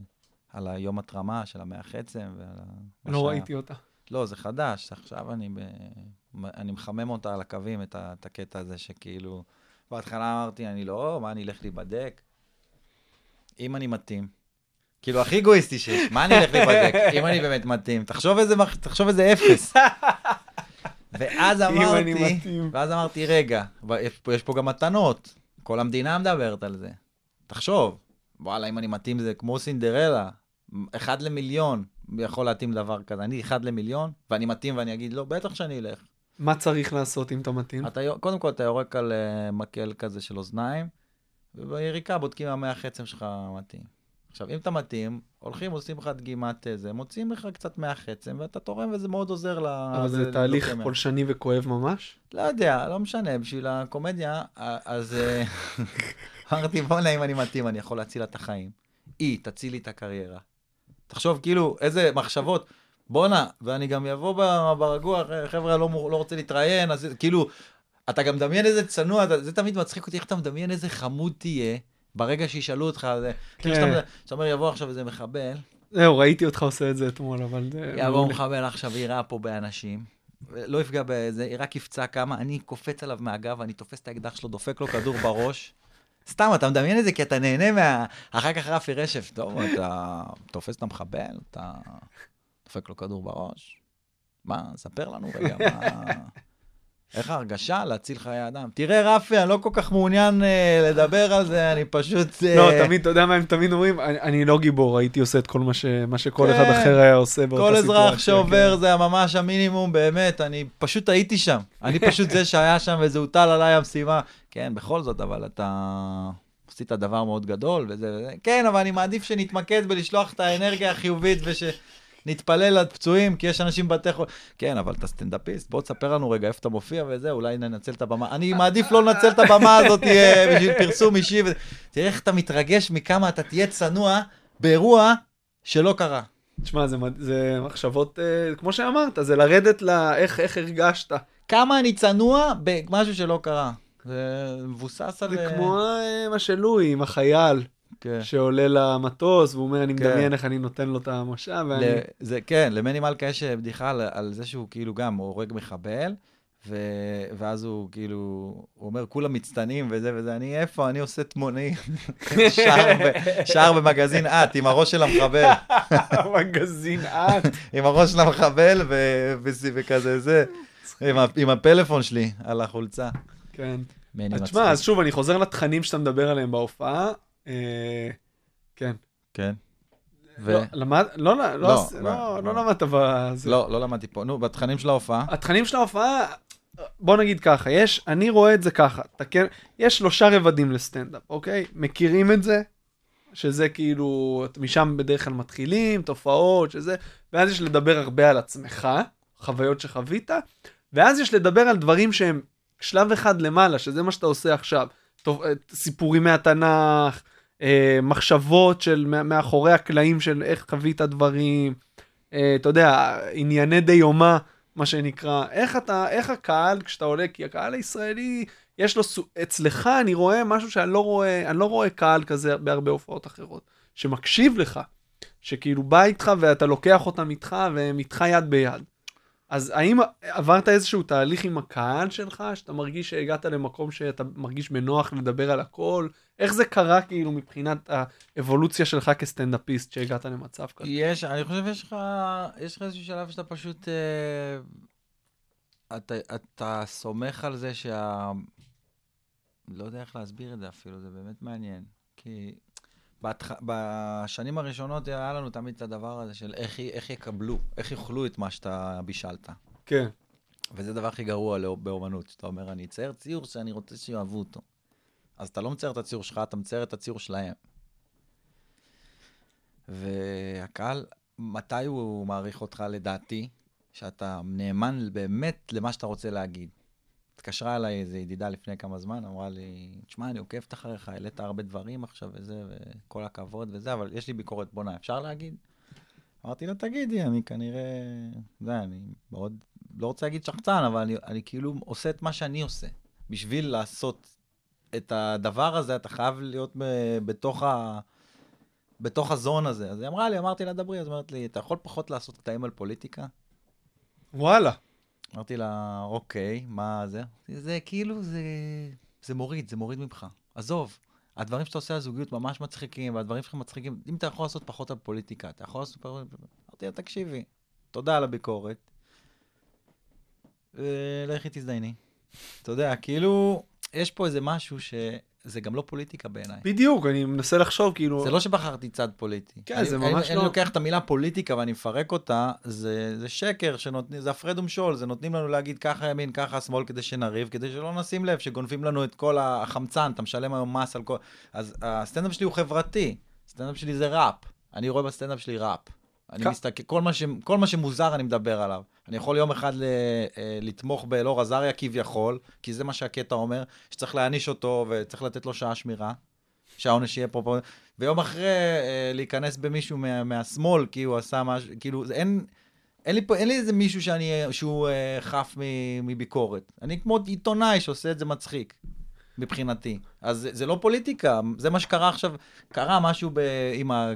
על היום התרמה של המאה חצם ועל ה... לא. ראיתי אותה. לא, זה חדש, עכשיו אני, ב... אני מחמם אותה על הקווים, את, ה... את הקטע הזה שכאילו... בהתחלה אמרתי, אני לא, מה, אני אלך להיבדק? אם אני מתאים. כאילו, הכי אגואיסטי שיש, מה אני אלך להיבדק? *laughs* אם אני באמת מתאים. תחשוב איזה, תחשוב איזה אפס. *laughs* ואז אמרתי. ואז אמרתי, רגע, יש פה- גם מתנות. כל המדינה מדברת על זה. תחשוב, וואלה, אם אני מתאים זה כמו סינדרלה. אחד למיליון יכול להתאים דבר כזה. אני אחד למיליון, ואני מתאים ואני אגיד, לא, בטח שאני אלך. מה צריך לעשות אם אתה מתאים? אתה, קודם כל, אתה יורק על uh, מקל כזה של אוזניים, וביריקה בודקים מה החצם שלך מתאים. עכשיו, אם אתה מתאים, הולכים, עושים לך דגימת זה, מוציאים לך קצת מהחצם, ואתה תורם, וזה מאוד עוזר ל... אבל זה תהליך. פולשני וכואב ממש? לא יודע, לא משנה, בשביל הקומדיה, אז אה, *laughs* אמרתי, בוא'נה, אם אני מתאים, אני יכול להציל לה את החיים. היא תציל לי את הקריירה. תחשוב, כאילו, איזה מחשבות. בוא'נה, ואני גם אבוא ברגוע, חבר'ה, לא, לא רוצה להתראיין, אז כאילו, אתה גם מדמיין איזה צנוע, זה תמיד מצחיק אותי, איך אתה מדמיין איזה חמוד תהיה, ברגע שישאלו אותך, זה, כאילו, שאתה כן. אומר- שאתה אומר, יבוא עכשיו איזה מחבל, זהו, ראיתי אותך עושה את זה אתמול, אבל. יבוא. מחבל עכשיו, יירה פה באנשים, לא יפגע בזה, היא רק יפצע כמה, אני קופץ עליו מהגב, אני תופס את האקדח שלו, דופק לו כדור בראש. סתם, אתה מדמיין את זה כי אתה נהנה מה... אחר כך רפי רשף, טוב, אתה תופס את המחבל, אתה דופק לו כדור בראש. מה, ספר לנו רגע, מה... *laughs* איך ההרגשה להציל חיי אדם? תראה, רפי, אני לא כל כך מעוניין אה, לדבר על זה, אני פשוט... אה, לא, תמיד, אתה יודע מה הם תמיד אומרים? אני, אני לא גיבור, הייתי עושה את כל מה, ש, מה שכל אחד כן. אחר היה עושה באותה כל סיטואציה. אזרח שעובר כן. זה ממש המינימום, באמת, אני פשוט הייתי שם. אני פשוט זה שהיה שם וזה הוטל עליי המשימה. כן, בכל זאת, אבל אתה עשית דבר מאוד גדול וזה וזה. כן, אבל אני מעדיף שנתמקד בלשלוח את האנרגיה החיובית ושנתפלל על פצועים, כי יש אנשים בבתי חולים. כן, אבל אתה סטנדאפיסט, בוא תספר לנו רגע איפה אתה מופיע וזה, אולי ננצל את הבמה. אני מעדיף לא לנצל את הבמה הזאת אה, בשביל פרסום אישי. וזה. תראה איך אתה מתרגש מכמה אתה תהיה צנוע באירוע שלא קרה. תשמע, זה, זה מחשבות, אה, כמו שאמרת, זה לרדת ל... איך, איך הרגשת. כמה אני צנוע במשהו שלא קרה. זה מבוסס על... זה כמו אה, מה של לואי עם החייל, כן. שעולה למטוס, והוא אומר, אני כן. מדמיין איך אני נותן לו את המושב, ואני... ל- זה, כן, למני מלכה יש בדיחה על, על זה שהוא כאילו גם הורג מחבל, ו, ואז הוא כאילו, הוא אומר, כולם מצטנעים וזה וזה, אני איפה, אני עושה תמוני, *laughs* שער, ב- שער במגזין את, עם הראש של המחבל, *laughs* המגזין את. *laughs* עם הראש של המחבל, ו, ו, וכזה זה, עם, ה- עם הפלאפון שלי על החולצה. כן. אז. תשמע, אז שוב, אני חוזר לתכנים שאתה מדבר עליהם בהופעה. אה, כן. כן. ו... לא, למד... לא, לא, לא, לא, לא, לא מה? למדת בזה. לא, לא למדתי פה. נו, בתכנים של ההופעה. התכנים של ההופעה, בוא נגיד ככה, יש, אני רואה את זה ככה, אתה כן, יש שלושה רבדים לסטנדאפ, אוקיי? מכירים את זה, שזה כאילו, משם בדרך כלל מתחילים, תופעות, שזה, ואז יש לדבר הרבה על עצמך, חוויות שחווית, ואז יש לדבר על דברים שהם שלב אחד למעלה, שזה מה שאתה עושה עכשיו. סיפורים מהתנ"ך, אה, מחשבות של מאחורי הקלעים של איך חווית דברים, אה, אתה יודע, ענייני דיומא, מה שנקרא, איך אתה, איך הקהל כשאתה עולה, כי הקהל הישראלי, יש לו, סו- אצלך אני רואה משהו שאני לא רואה, אני לא רואה קהל כזה בהרבה הופעות אחרות, שמקשיב לך, שכאילו בא איתך ואתה לוקח אותם איתך והם איתך יד ביד. אז האם עברת איזשהו תהליך עם הקהל שלך, שאתה מרגיש שהגעת למקום שאתה מרגיש בנוח לדבר על הכל? איך זה קרה כאילו מבחינת האבולוציה שלך כסטנדאפיסט שהגעת למצב כזה? יש, אני חושב שיש לך, יש לך איזשהו שלב שאתה פשוט, אה, אתה, אתה סומך על זה שה... לא יודע איך להסביר את זה אפילו, זה באמת מעניין. כי בהתח... בשנים הראשונות היה לנו תמיד את הדבר הזה של איך, י- איך יקבלו, איך יאכלו את מה שאתה בישלת. כן. וזה הדבר הכי גרוע לא- באומנות, שאתה אומר, אני אצייר ציור שאני רוצה שיאהבו אותו. אז אתה לא מצייר את הציור שלך, אתה מצייר את הציור שלהם. והקהל, מתי הוא מעריך אותך לדעתי? שאתה נאמן באמת למה שאתה רוצה להגיד. התקשרה אליי איזו ידידה לפני כמה זמן, אמרה לי, תשמע, אני עוקבת אחריך, העלית הרבה דברים עכשיו וזה, וכל הכבוד וזה, אבל יש לי ביקורת בונה, אפשר להגיד? אמרתי לה, תגידי, אני כנראה, זה, אני מאוד, לא רוצה להגיד שחצן, אבל אני, אני כאילו עושה את מה שאני עושה. בשביל לעשות את הדבר הזה, אתה חייב להיות ב- בתוך ה... בתוך הזון הזה. אז היא אמרה לי, אמרתי לה, דברי, אז אמרת לי, אתה יכול פחות לעשות קטעים על פוליטיקה? וואלה. אמרתי לה, אוקיי, מה זה? זה כאילו, זה, זה מוריד, זה מוריד ממך. עזוב, הדברים שאתה עושה על זוגיות ממש מצחיקים, והדברים שלך מצחיקים. אם אתה יכול לעשות פחות על פוליטיקה, אתה יכול לעשות פחות... אמרתי לה, תקשיבי, תודה על הביקורת. לכי תזדייני. אתה יודע, כאילו, יש פה איזה משהו שזה גם לא פוליטיקה בעיניי. בדיוק, אני מנסה לחשוב, כאילו... זה לא שבחרתי צד פוליטי. כן, אני- זה אני- ממש אני לא- לוקח את המילה פוליטיקה ואני מפרק אותה, זה, זה שקר, שנותנים, זה הפרד ומשול, זה נותנים לנו להגיד ככה ימין, ככה שמאל, כדי שנריב, כדי שלא נשים לב, שגונבים לנו את כל החמצן, אתה משלם היום מס על כל... אז הסטנדאפ שלי הוא חברתי, הסטנדאפ שלי זה ראפ. אני רואה בסטנדאפ שלי ראפ. אני מסתכל, כל מה, ש, כל מה שמוזר אני מדבר עליו. אני יכול יום אחד ל, אה, לתמוך באלאור עזריה כביכול, כי זה מה שהקטע אומר, שצריך להעניש אותו וצריך לתת לו שעה שמירה. שהעונש יהיה פרופורט... ויום אחרי אה, להיכנס במישהו מה, מהשמאל, כי הוא עשה משהו, כאילו, אין, אין, לי פה, אין לי איזה מישהו שאני, שהוא אה, חף מביקורת. אני כמו עיתונאי שעושה את זה מצחיק, מבחינתי. אז זה, זה לא פוליטיקה, זה מה שקרה עכשיו, קרה משהו ב, עם, ה,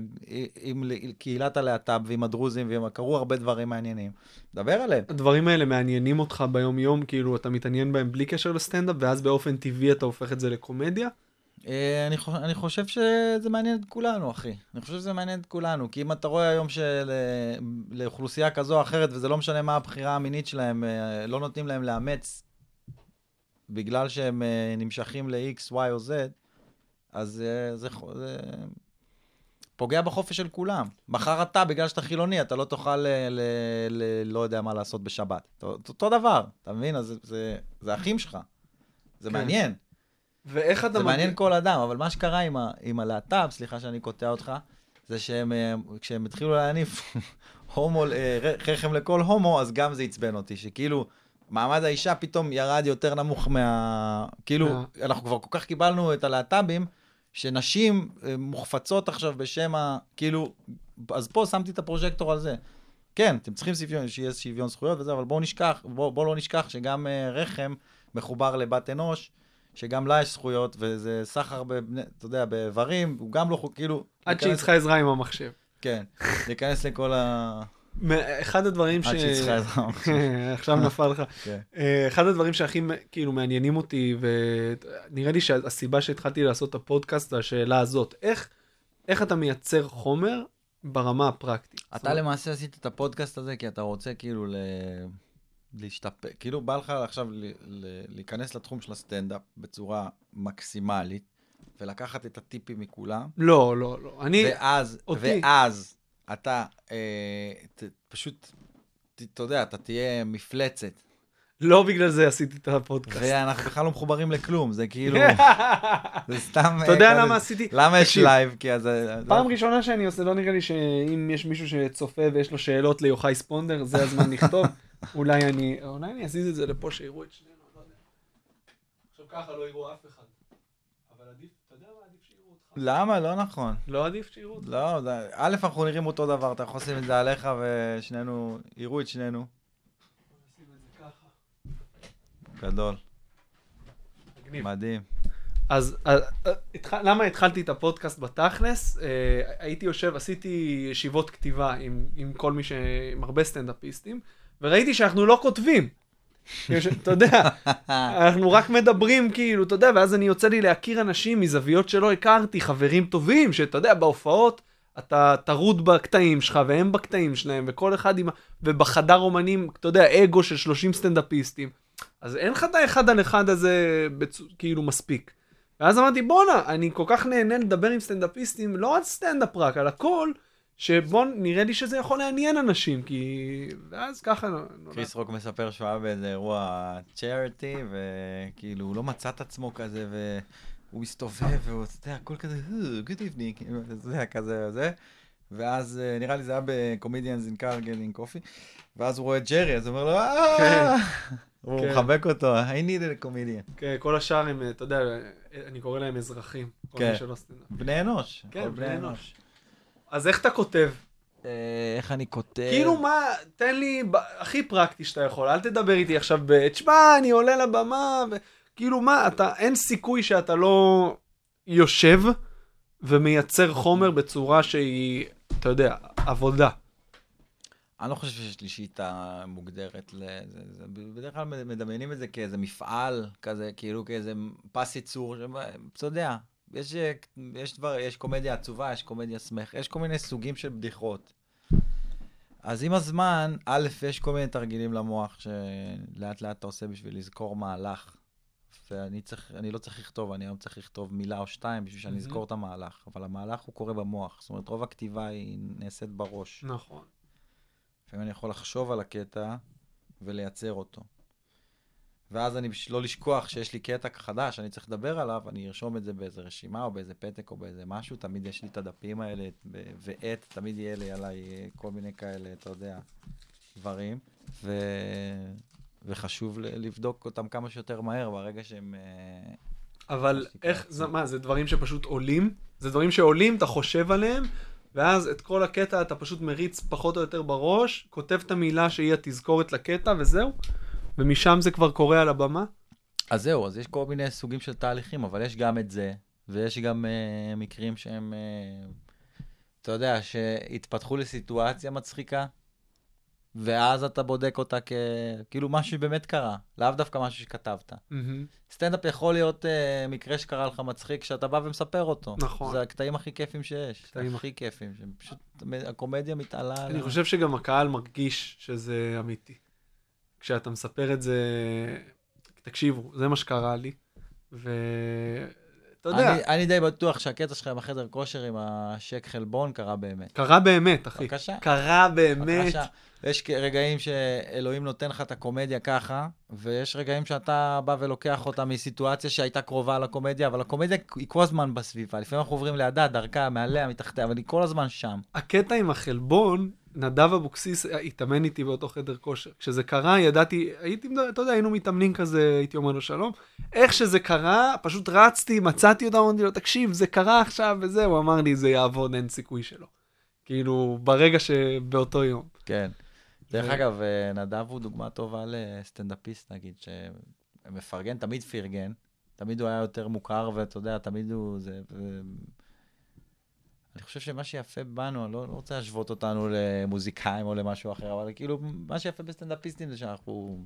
עם קהילת הלהט"ב ועם הדרוזים, ועם, קרו הרבה דברים מעניינים. דבר עליהם. הדברים האלה מעניינים אותך ביום-יום, כאילו אתה מתעניין בהם בלי קשר לסטנדאפ, ואז באופן טבעי אתה הופך את זה לקומדיה? אה, אני, חושב, אני חושב שזה מעניין את כולנו, אחי. אני חושב שזה מעניין את כולנו, כי אם אתה רואה היום שלאוכלוסייה כזו או אחרת, וזה לא משנה מה הבחירה המינית שלהם, אה, לא נותנים להם לאמץ בגלל שהם אה, נמשכים ל-X, Y או Z, אז אה, זה, חו- זה פוגע בחופש של כולם. מחר אתה, בגלל שאתה חילוני, אתה לא תוכל, ל, ל, ל, לא יודע מה לעשות בשבת. אותו, אותו דבר, אתה מבין? אז זה, זה, זה אחים שלך. זה כן. מעניין. ואיך אתה... זה מגיע- מעניין כל אדם, אבל מה שקרה עם, ה, עם הלהט"ב, סליחה שאני קוטע אותך, זה שהם, אה, כשהם התחילו להניף *laughs* הומו, אה, רחם לכל הומו, אז גם זה עצבן אותי, שכאילו, מעמד האישה פתאום ירד יותר נמוך מה... כאילו, מה? אנחנו כבר כל כך קיבלנו את הלהט"בים, שנשים אה, מוחפצות עכשיו בשם ה... כאילו, אז פה שמתי את הפרוז'קטור על זה. כן, אתם צריכים שוויון, שיהיה שוויון זכויות וזה, אבל בואו נשכח, בואו בוא לא נשכח שגם אה, רחם מחובר לבת אנוש, שגם לה יש זכויות, וזה סחר, בבני, אתה יודע, באיברים, הוא גם לא חוק, כאילו... עד שהיא צריכה עזרה עם המחשב. כן, להיכנס לכל ה... אחד הדברים ש... עד עזרה. *laughs* עכשיו נפל לך. כן. אה, אחד הדברים שהכי כאילו מעניינים אותי, ונראה לי שהסיבה שהתחלתי לעשות את הפודקאסט זה השאלה הזאת, איך, איך אתה מייצר חומר ברמה הפרקטית? אתה למעשה עשית את הפודקאסט הזה כי אתה רוצה כאילו ל... להשתפר, כאילו בא לך עכשיו ל... ל... להיכנס לתחום של הסטנדאפ בצורה מקסימלית, ולקחת את הטיפים מכולם, לא, לא, לא. אני, ואז, אותי- ואז אתה אה, ת... פשוט. אתה יודע, אתה תהיה מפלצת. לא בגלל זה עשיתי את הפודקאסט. ואנחנו בכלל לא מחוברים לכלום, זה כאילו, *laughs* זה סתם... אתה יודע אה, למה עשיתי? למה יש לייב? כי אז... אז- פעם ראשונה שאני עושה, לא נראה לי שאם יש מישהו שצופה ויש לו שאלות ליוחאי ספונדר, זה הזמן לכתוב. *laughs* אולי אני, אולי אני אזיז את זה לפה שיראו את שנינו, לא יודע. עכשיו ככה לא יראו אף אחד. אבל עדיף, אתה יודע מה, עדיף שיראו אותך. למה? לא נכון. לא עדיף שיראו אותך. לא, א', אנחנו נראים אותו דבר, אתה יכול לשים את זה עליך ושנינו, יראו את שנינו. גדול, מגניב. מדהים. אז אה, התח- למה התחלתי את הפודקאסט בתכלס? אה, הייתי יושב, עשיתי ישיבות כתיבה עם, עם כל מי ש... עם הרבה סטנדאפיסטים, וראיתי שאנחנו לא כותבים. אתה יודע, אנחנו רק מדברים כאילו, אתה יודע, ואז אני יוצא לי להכיר אנשים מזוויות שלא הכרתי, חברים טובים, שאתה יודע, בהופעות אתה טרוד בקטעים שלך, והם בקטעים שלהם, וכל אחד עם... ובחדר אומנים, אתה יודע, אגו של 30 סטנדאפיסטים. אז אין לך את האחד על אחד הזה בצ... כאילו מספיק. ואז אמרתי, בואנה, אני כל כך נהנה לדבר עם סטנדאפיסטים, לא על סטנדאפ רק, על הכל, שבוא, נראה לי שזה יכול לעניין אנשים, כי... ואז ככה. קריס רוק מספר שהוא היה באיזה אירוע charity, וכאילו הוא לא מצא את עצמו כזה, והוא מסתובב, והוא, אתה יודע, הכל כזה, good evening, זה היה כזה, זה. ואז אה, נראה לי זה היה ב Comedians in Cars Getting Coffee, ואז הוא רואה את ג'רי, אז הוא אומר לו, אה... הוא כן. מחבק אותו, I needed a comedian. כן, כל השאר הם, אתה יודע, אני קורא להם אזרחים. כל כן. מי שלא סטנדאפ. בני אנוש. כן, הכל בני אנוש. אז איך אתה כותב? אה, איך אני כותב? כאילו מה, תן לי הכי פרקטי שאתה יכול, אל תדבר איתי עכשיו ב... תשמע, אני עולה לבמה, ו... כאילו מה, אתה, אין סיכוי שאתה לא יושב ומייצר חומר בצורה שהיא, אתה יודע, עבודה. אני לא חושב שיש לי שיטה מוגדרת לזה. זה, בדרך כלל מדמיינים את זה כאיזה מפעל, כזה, כאילו כאיזה פס ייצור, אתה יודע, יש, יש דבר, יש קומדיה עצובה, יש קומדיה שמח, יש כל מיני סוגים של בדיחות. אז עם הזמן, א', יש כל מיני תרגילים למוח שלאט לאט אתה עושה בשביל לזכור מהלך. ואני צריך, אני לא צריך לכתוב, אני היום צריך לכתוב מילה או שתיים בשביל שאני. אזכור את המהלך, אבל המהלך הוא קורה במוח. זאת אומרת, רוב הכתיבה היא נעשית בראש. נכון. לפעמים אני יכול לחשוב על הקטע ולייצר אותו. ואז אני, בשביל לא לשכוח שיש לי קטע חדש, אני צריך לדבר עליו, אני ארשום את זה באיזה רשימה או באיזה פתק או באיזה משהו, תמיד יש לי את הדפים האלה, ועט, תמיד יהיה לי עליי אה, כל מיני כאלה, אתה יודע, דברים. ו... וחשוב לבדוק אותם כמה שיותר מהר, ברגע שהם... אה, אבל איך. זה, מה, זה דברים שפשוט עולים? זה דברים שעולים, אתה חושב עליהם, ואז את כל הקטע אתה פשוט מריץ פחות או יותר בראש, כותב את המילה שהיא התזכורת לקטע, וזהו? ומשם זה כבר קורה על הבמה? אז זהו, אז יש כל מיני סוגים של תהליכים, אבל יש גם את זה, ויש גם uh, מקרים שהם, uh, אתה יודע, שהתפתחו לסיטואציה מצחיקה, ואז אתה בודק אותה כ... כאילו משהו שבאמת קרה, לאו דווקא משהו שכתבת. מהמם. סטנדאפ יכול להיות uh, מקרה שקרה לך מצחיק, שאתה בא ומספר אותו. נכון. זה הקטעים הכי כיפים שיש. קטעים הכי כיפים, שפשוט הקומדיה מתעלה על... אני ה- חושב שגם הקהל מרגיש שזה אמיתי. כשאתה מספר את זה, תקשיבו, זה מה שקרה לי, ואתה יודע, אני, אני די בטוח שהקטע שלך עם החדר כושר עם השק חלבון קרה באמת. קרה באמת, אחי. בבקשה. קרה באמת. בבקשה. יש רגעים שאלוהים נותן לך את הקומדיה ככה, ויש רגעים שאתה בא ולוקח אותה מסיטואציה שהייתה קרובה לקומדיה, אבל הקומדיה היא כל הזמן בסביבה. לפעמים אנחנו עוברים לידה, דרכה, מעליה, מתחתיה, אבל היא כל הזמן שם. הקטע עם החלבון, נדב אבוקסיס התאמן איתי באותו חדר כושר. כשזה קרה, ידעתי, הייתי, אתה יודע, היינו מתאמנים כזה, הייתי אומר לו שלום. איך שזה קרה, פשוט רצתי, מצאתי אותו, אמרתי לו, תקשיב, זה קרה עכשיו וזהו, הוא אמר לי, זה יעבוד, אין סיכוי שלא. כאילו, ברגע שבאותו יום. כן. דרך אגב, אה, נדב הוא דוגמה טובה לסטנדאפיסט, נגיד, שמפרגן, תמיד פרגן, תמיד הוא היה יותר מוכר, ואתה יודע, תמיד הוא... זה. אני חושב שמה שיפה בנו, אני לא, לא רוצה להשוות אותנו למוזיקאים או למשהו אחר, אבל כאילו, מה שיפה בסטנדאפיסטים זה שאנחנו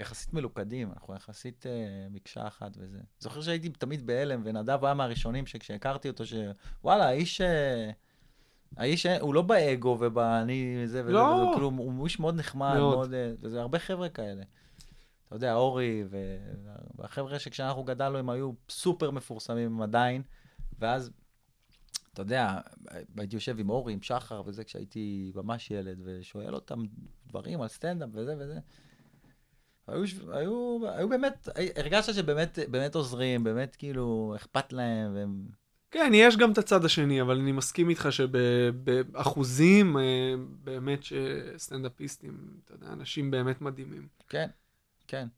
יחסית מלוכדים, אנחנו יחסית אה, מקשה אחת וזה. זוכר שהייתי תמיד בהלם, ונדב היה מהראשונים שכשהכרתי אותו, שוואלה, האיש... אה, האיש, אה, הוא לא באגו ובאני זה וזה, לא. וזה, כאילו, הוא איש מאוד נחמד, מאוד. מאוד, אה, וזה הרבה חבר'ה כאלה. אתה יודע, אורי והחבר'ה שכשאנחנו גדלנו הם היו סופר מפורסמים עדיין, ואז, אתה יודע, הייתי יושב עם אורי, עם שחר וזה, כשהייתי ממש ילד, ושואל אותם דברים על סטנדאפ וזה וזה. היו, היו, היו באמת, הרגשת שבאמת באמת עוזרים, באמת כאילו אכפת להם, והם... כן, יש גם את הצד השני, אבל אני מסכים איתך שבאחוזים, אה, באמת שסטנדאפיסטים, אתה יודע, אנשים באמת מדהימים. כן, כן.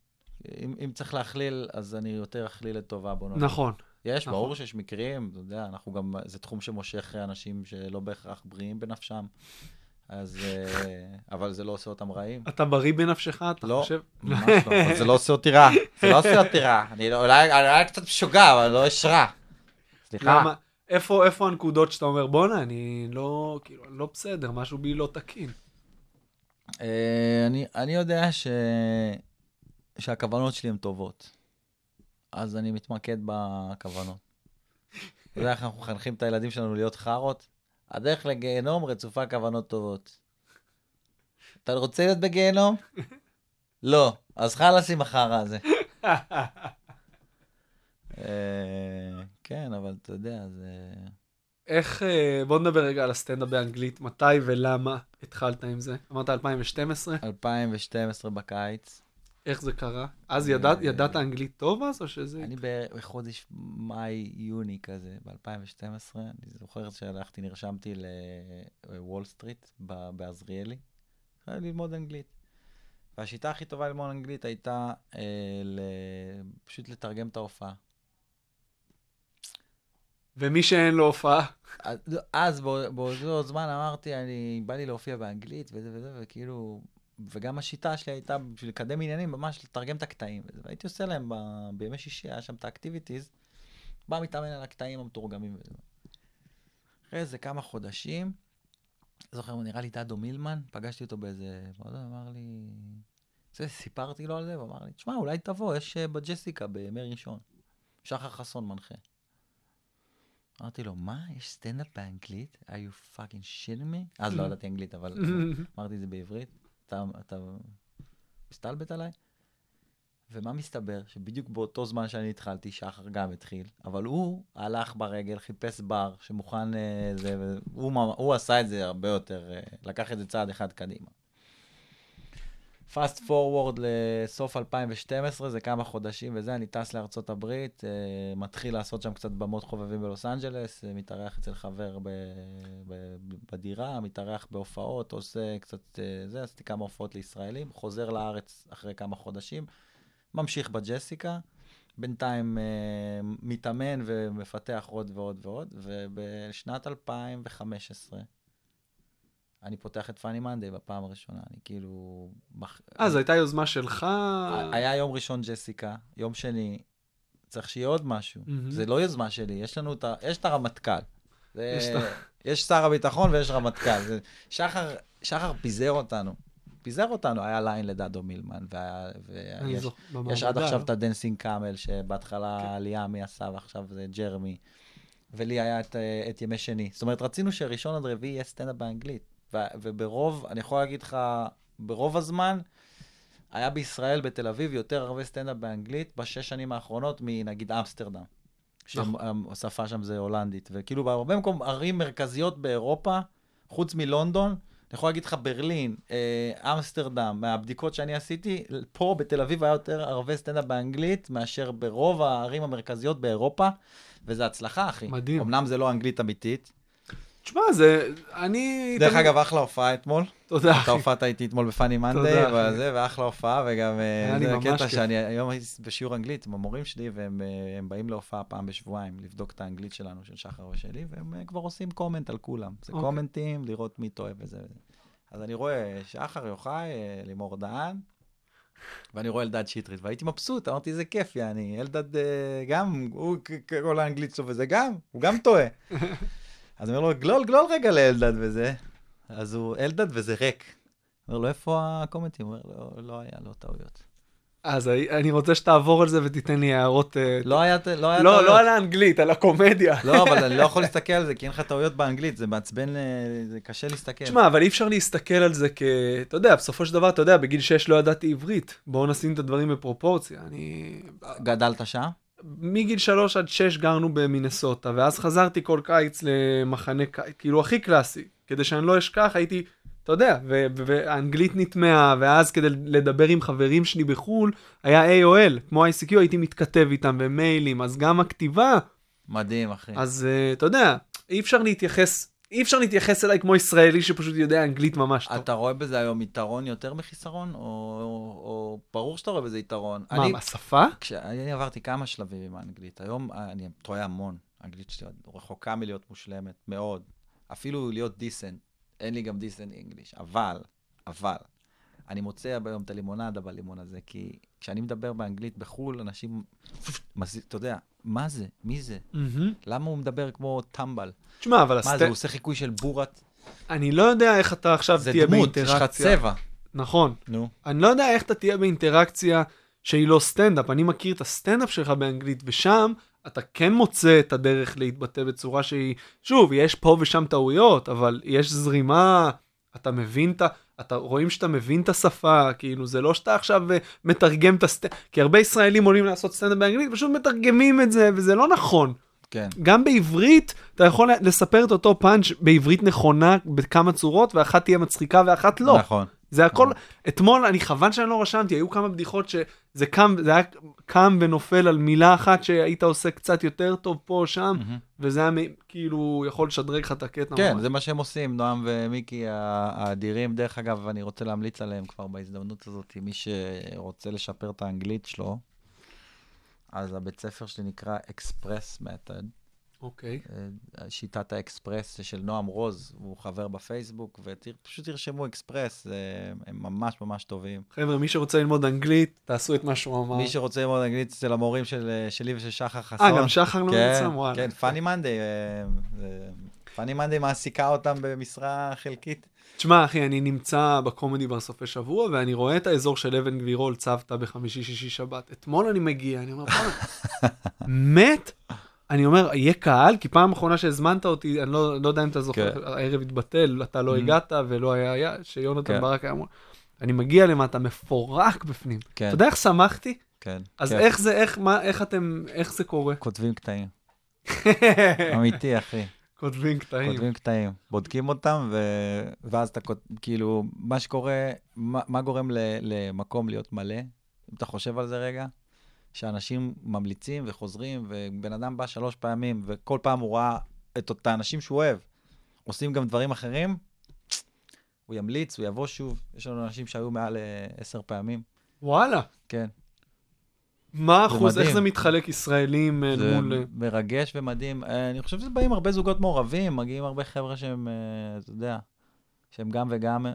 אם, אם צריך להכליל, אז אני יותר אכליל לטובה, בוא נאמר. נכון. יש, נכון. ברור שיש מקרים, אתה יודע, אנחנו גם, זה תחום שמושך אנשים שלא בהכרח בריאים בנפשם, אז, אה, אבל זה לא עושה אותם רעים. אתה בריא בנפשך, אתה לא, חושב? ממש לא, זה לא עושה אותי רע, זה לא עושה אותי רע. אני לא- אולי אני אולי קצת משוגע, אבל לא יש רע. סליחה. למה? איפה, איפה הנקודות שאתה אומר, בואנה, אני לא, כאילו, לא בסדר, משהו בי לא תקין. אה, אני, אני יודע ש... שהכוונות שלי הן טובות, אז אני מתמקד בכוונות. אתה יודע איך אנחנו מחנכים את הילדים שלנו להיות חארות? הדרך לגיהנום רצופה כוונות טובות. אתה רוצה להיות בגיהנום? לא. אז חלאס עם החרא הזה. אה, כן, אבל אתה יודע, זה... איך, אה, בוא נדבר רגע על הסטנדאפ באנגלית, מתי ולמה התחלת עם זה? אמרת 2012? 2012 בקיץ. איך זה קרה? אז ידעת, ידעת אנגלית טוב אז, או שזה... אני בחודש מאי-יוני כזה, ב-2012, אני זוכר שהלכתי, נרשמתי לוול סטריט בעזריאלי, התחלתי ללמוד אנגלית. והשיטה הכי טובה ללמוד אנגלית הייתה אה, ל... פשוט לתרגם את ההופעה. ומי שאין לו הופעה, אז- בא- באותו זמן אמרתי, אני, בא לי להופיע באנגלית וזה וזה, וכאילו, וגם השיטה שלי הייתה בשביל לקדם עניינים, ממש לתרגם את הקטעים. והייתי עושה להם ב, בימי שישי, היה שם את האקטיביטיז, בא מתאמן על הקטעים המתורגמים וזה. אחרי איזה כמה חודשים, זוכר, נראה לי דדו מילמן, פגשתי אותו באיזה, לא יודע, אמר לי, זה, סיפרתי לו על זה, ואמר לי, תשמע, אולי תבוא, יש אה, בג'סיקה בימי ראשון. שחר חסון מנחה. אמרתי לו, מה, יש סטנדאפ באנגלית? are you fucking shitting me? אז לא *laughs* ידעתי אנגלית, אבל *laughs* אמרתי את זה בעברית. אתה, אתה מסתלבט עליי? ומה מסתבר? שבדיוק באותו זמן שאני התחלתי, שחר גם התחיל, אבל הוא הלך ברגל, חיפש בר שמוכן, אה, זה, הוא, הוא עשה את זה הרבה יותר, אה, לקח את זה צעד אחד קדימה. fast forward לסוף 2012, זה כמה חודשים וזה, אני טס לארצות הברית, אה, מתחיל לעשות שם קצת במות חובבים בלוס אנג'לס, אה, מתארח אצל חבר ב, ב, בדירה, מתארח בהופעות, עושה קצת אה, זה, עשיתי כמה הופעות לישראלים, חוזר לארץ אחרי כמה חודשים, ממשיך בג'סיקה, בינתיים מתאמן ומפתח עוד ועוד ועוד, ובשנת 2015, אני פותח את פאני מנדי בפעם הראשונה, אני כאילו... אה, זו הייתה יוזמה שלך? היה יום ראשון ג'סיקה, יום שני, צריך שיהיה עוד משהו. מהמם. זה לא יוזמה שלי, יש לנו את ה... יש את הרמטכ"ל. זה- יש שר הביטחון ויש רמטכ"ל. זה- שחר, שחר פיזר אותנו. פיזר אותנו, היה ליין לדדו מילמן, והיה... ויש יש עד עכשיו לא? את ה Dancing Camel, שבהתחלה כן. ליאמי עשה ועכשיו זה ג'רמי. ולי היה את, אה, את ימי שני. זאת אומרת, רצינו שראשון עד רביעי יהיה סטנדאפ באנגלית. ו- וברוב, אני יכול להגיד לך, ברוב הזמן, היה בישראל, בתל אביב, יותר הרבה סטנדאפ באנגלית בשש שנים האחרונות מנגיד אמסטרדם. נכון. שהשפה שם זה הולנדית. וכאילו בהרבה מקום, ערים מרכזיות באירופה, חוץ מלונדון, אני יכול להגיד לך ברלין, אה, אמסטרדם, מהבדיקות שאני עשיתי, פה בתל אביב היה יותר ערבי סטנדאפ באנגלית מאשר ברוב הערים המרכזיות באירופה, וזה הצלחה, אחי. מדהים. אמנם זה לא אנגלית אמיתית. תשמע, זה... אני... דרך אגב, אחלה הופעה אתמול. תודה, אתה אחי. הופעת איתי אתמול בפאני מנדי. וזה, ואחלה הופעה, וגם אה, זה הקטע כיף. שאני היום הייתי בשיעור אנגלית עם המורים שלי, והם אה, באים להופעה פעם בשבועיים, לבדוק את האנגלית שלנו, של שחר ושלי, והם אה, כבר עושים קומנט על כולם. זה אוקיי. קומנטים, לראות מי טועה וזה. אז אני רואה שחר, יוחאי, לימור דהן, ואני רואה אלדד שטרית, והייתי מבסוט, אמרתי, איזה כיף, יעני, אלדד גם, הוא כל האנגלית שלו וזה גם, הוא גם טועה. אז אני אומר לו, גלול, גלול רגע לאלדד וזה. אז הוא, אלדד וזה ריק. אומר לו, איפה הקומנטים? הוא אומר, לא, לא היה לו טעויות. אז אני רוצה שתעבור על זה ותיתן לי הערות... אה, לא היה, לא היה לא, טעויות. לא על האנגלית, על הקומדיה. לא, אבל אני לא יכול להסתכל על זה, כי אין לך טעויות באנגלית, זה מעצבן, אה, זה קשה להסתכל. תשמע, אבל אי אפשר להסתכל על זה כ... אתה יודע, בסופו של דבר, אתה יודע, בגיל 6 לא ידעתי עברית. בואו נשים את הדברים בפרופורציה. אני... גדלת שם? מגיל 3 עד 6 גרנו במינסוטה, ואז חזרתי כל קיץ למחנה קיץ, כאילו הכי קלאסי. כדי שאני לא אשכח, הייתי, אתה יודע, והאנגלית נטמעה, ואז כדי לדבר עם חברים שלי בחו"ל, היה AOL, כמו ICQ, הייתי מתכתב איתם ומיילים, אז גם הכתיבה, מדהים, אחי. אז uh, אתה יודע, אי אפשר להתייחס, אי אפשר להתייחס אליי כמו ישראלי שפשוט יודע אנגלית ממש טוב. אתה רואה בזה היום יתרון יותר מחיסרון, או, או, או ברור שאתה רואה בזה יתרון? מה, אני, בשפה? כשאני עברתי כמה שלבים עם האנגלית, היום אני טועה המון, האנגלית שלי רחוקה מלהיות מושלמת, מאוד. אפילו להיות דיסנט, אין לי גם דיסנט אינגליש, אבל, אבל, אני מוצא היום את הלימונדה בלימון הזה, כי כשאני מדבר באנגלית בחו"ל, אנשים, אתה יודע, מה זה? מי זה? למה הוא מדבר כמו טמבל? תשמע, אבל מה הסט... זה, הוא עושה חיקוי של בורת? אני לא יודע איך אתה עכשיו זה תהיה דמות, יש באינטראקציה. לך צבע. נכון. נו. אני לא יודע איך אתה תהיה באינטראקציה שהיא לא סטנדאפ. אני מכיר את הסטנדאפ שלך באנגלית, ושם אתה כן מוצא את הדרך להתבטא בצורה שהיא... שוב, יש פה ושם טעויות, אבל יש זרימה, אתה מבין את ה... אתה רואים שאתה מבין את השפה, כאילו זה לא שאתה עכשיו אה, מתרגם את הסטנדאפ, כי הרבה ישראלים עולים לעשות סטנדאפ באנגלית, פשוט מתרגמים את זה, וזה לא נכון. כן. גם בעברית, אתה יכול לספר את אותו פאנץ' בעברית נכונה בכמה צורות, ואחת תהיה מצחיקה ואחת לא. נכון. זה הכל, אתמול, אני חבל שאני לא רשמתי, היו כמה בדיחות שזה קם, זה היה קם ונופל על מילה אחת שהיית עושה קצת יותר טוב פה או שם. וזה היה כאילו יכול לשדרג לך את הקטע. כן. זה מה שהם עושים, נועם ומיקי האדירים. דרך אגב, אני רוצה להמליץ עליהם כבר בהזדמנות הזאת, מי שרוצה לשפר את האנגלית שלו, אז הבית ספר שלי נקרא Express Method. אוקיי. אה, שיטת האקספרס של נועם רוז, הוא חבר בפייסבוק, ופשוט תרשמו אקספרס, אה, הם ממש ממש טובים. חבר'ה, מי שרוצה ללמוד אנגלית, תעשו את מה שהוא אמר. מי שרוצה ללמוד אנגלית אצל המורים של, אה, שלי ושל שחר חסון. אה, גם שחר לא כן, נמצא? וואלה. כן, פאני מנדי. פאני מנדי מעסיקה אותם במשרה חלקית. תשמע, אחי, אני נמצא בקומדי בסופי שבוע, ואני רואה את האזור של אבן גבירול צוותא בחמישי, שישי, שבת. אתמול אני מגיע, אני אומר, *laughs* מת? אני אומר, יהיה קהל? כי פעם אחרונה שהזמנת אותי, אני לא, לא יודע אם אתה זוכר, כן. הערב התבטל, אתה לא Mhm. הגעת ולא היה, היה שיונתן כן. ברק היה אמור. אני מגיע למטה, מפורק בפנים. כן, אתה יודע איך שמחתי? כן. אז כיף. איך זה, איך, מה, איך אתם, איך זה קורה? כותבים קטעים. *laughs* אמיתי, אחי. כותבים קטעים. כותבים קטעים, בודקים אותם, ו... ואז אתה כות... כאילו, מה שקורה, מה, מה גורם ל... למקום להיות מלא, אם אתה חושב על זה רגע, שאנשים ממליצים וחוזרים, ובן אדם בא שלוש פעמים, וכל פעם הוא ראה את אותה האנשים שהוא אוהב, עושים גם דברים אחרים, הוא ימליץ, הוא יבוא שוב. יש לנו אנשים שהיו מעל אה, עשר פעמים, וואלה. כן. מה האחוז, איך. זה מתחלק ישראלים אל זה מול... אה, מרגש ומדהים. אה, אני חושב שבאים הרבה זוגות מעורבים, מגיעים הרבה חבר'ה שהם, אה, אתה יודע, שהם גם וגם, אה,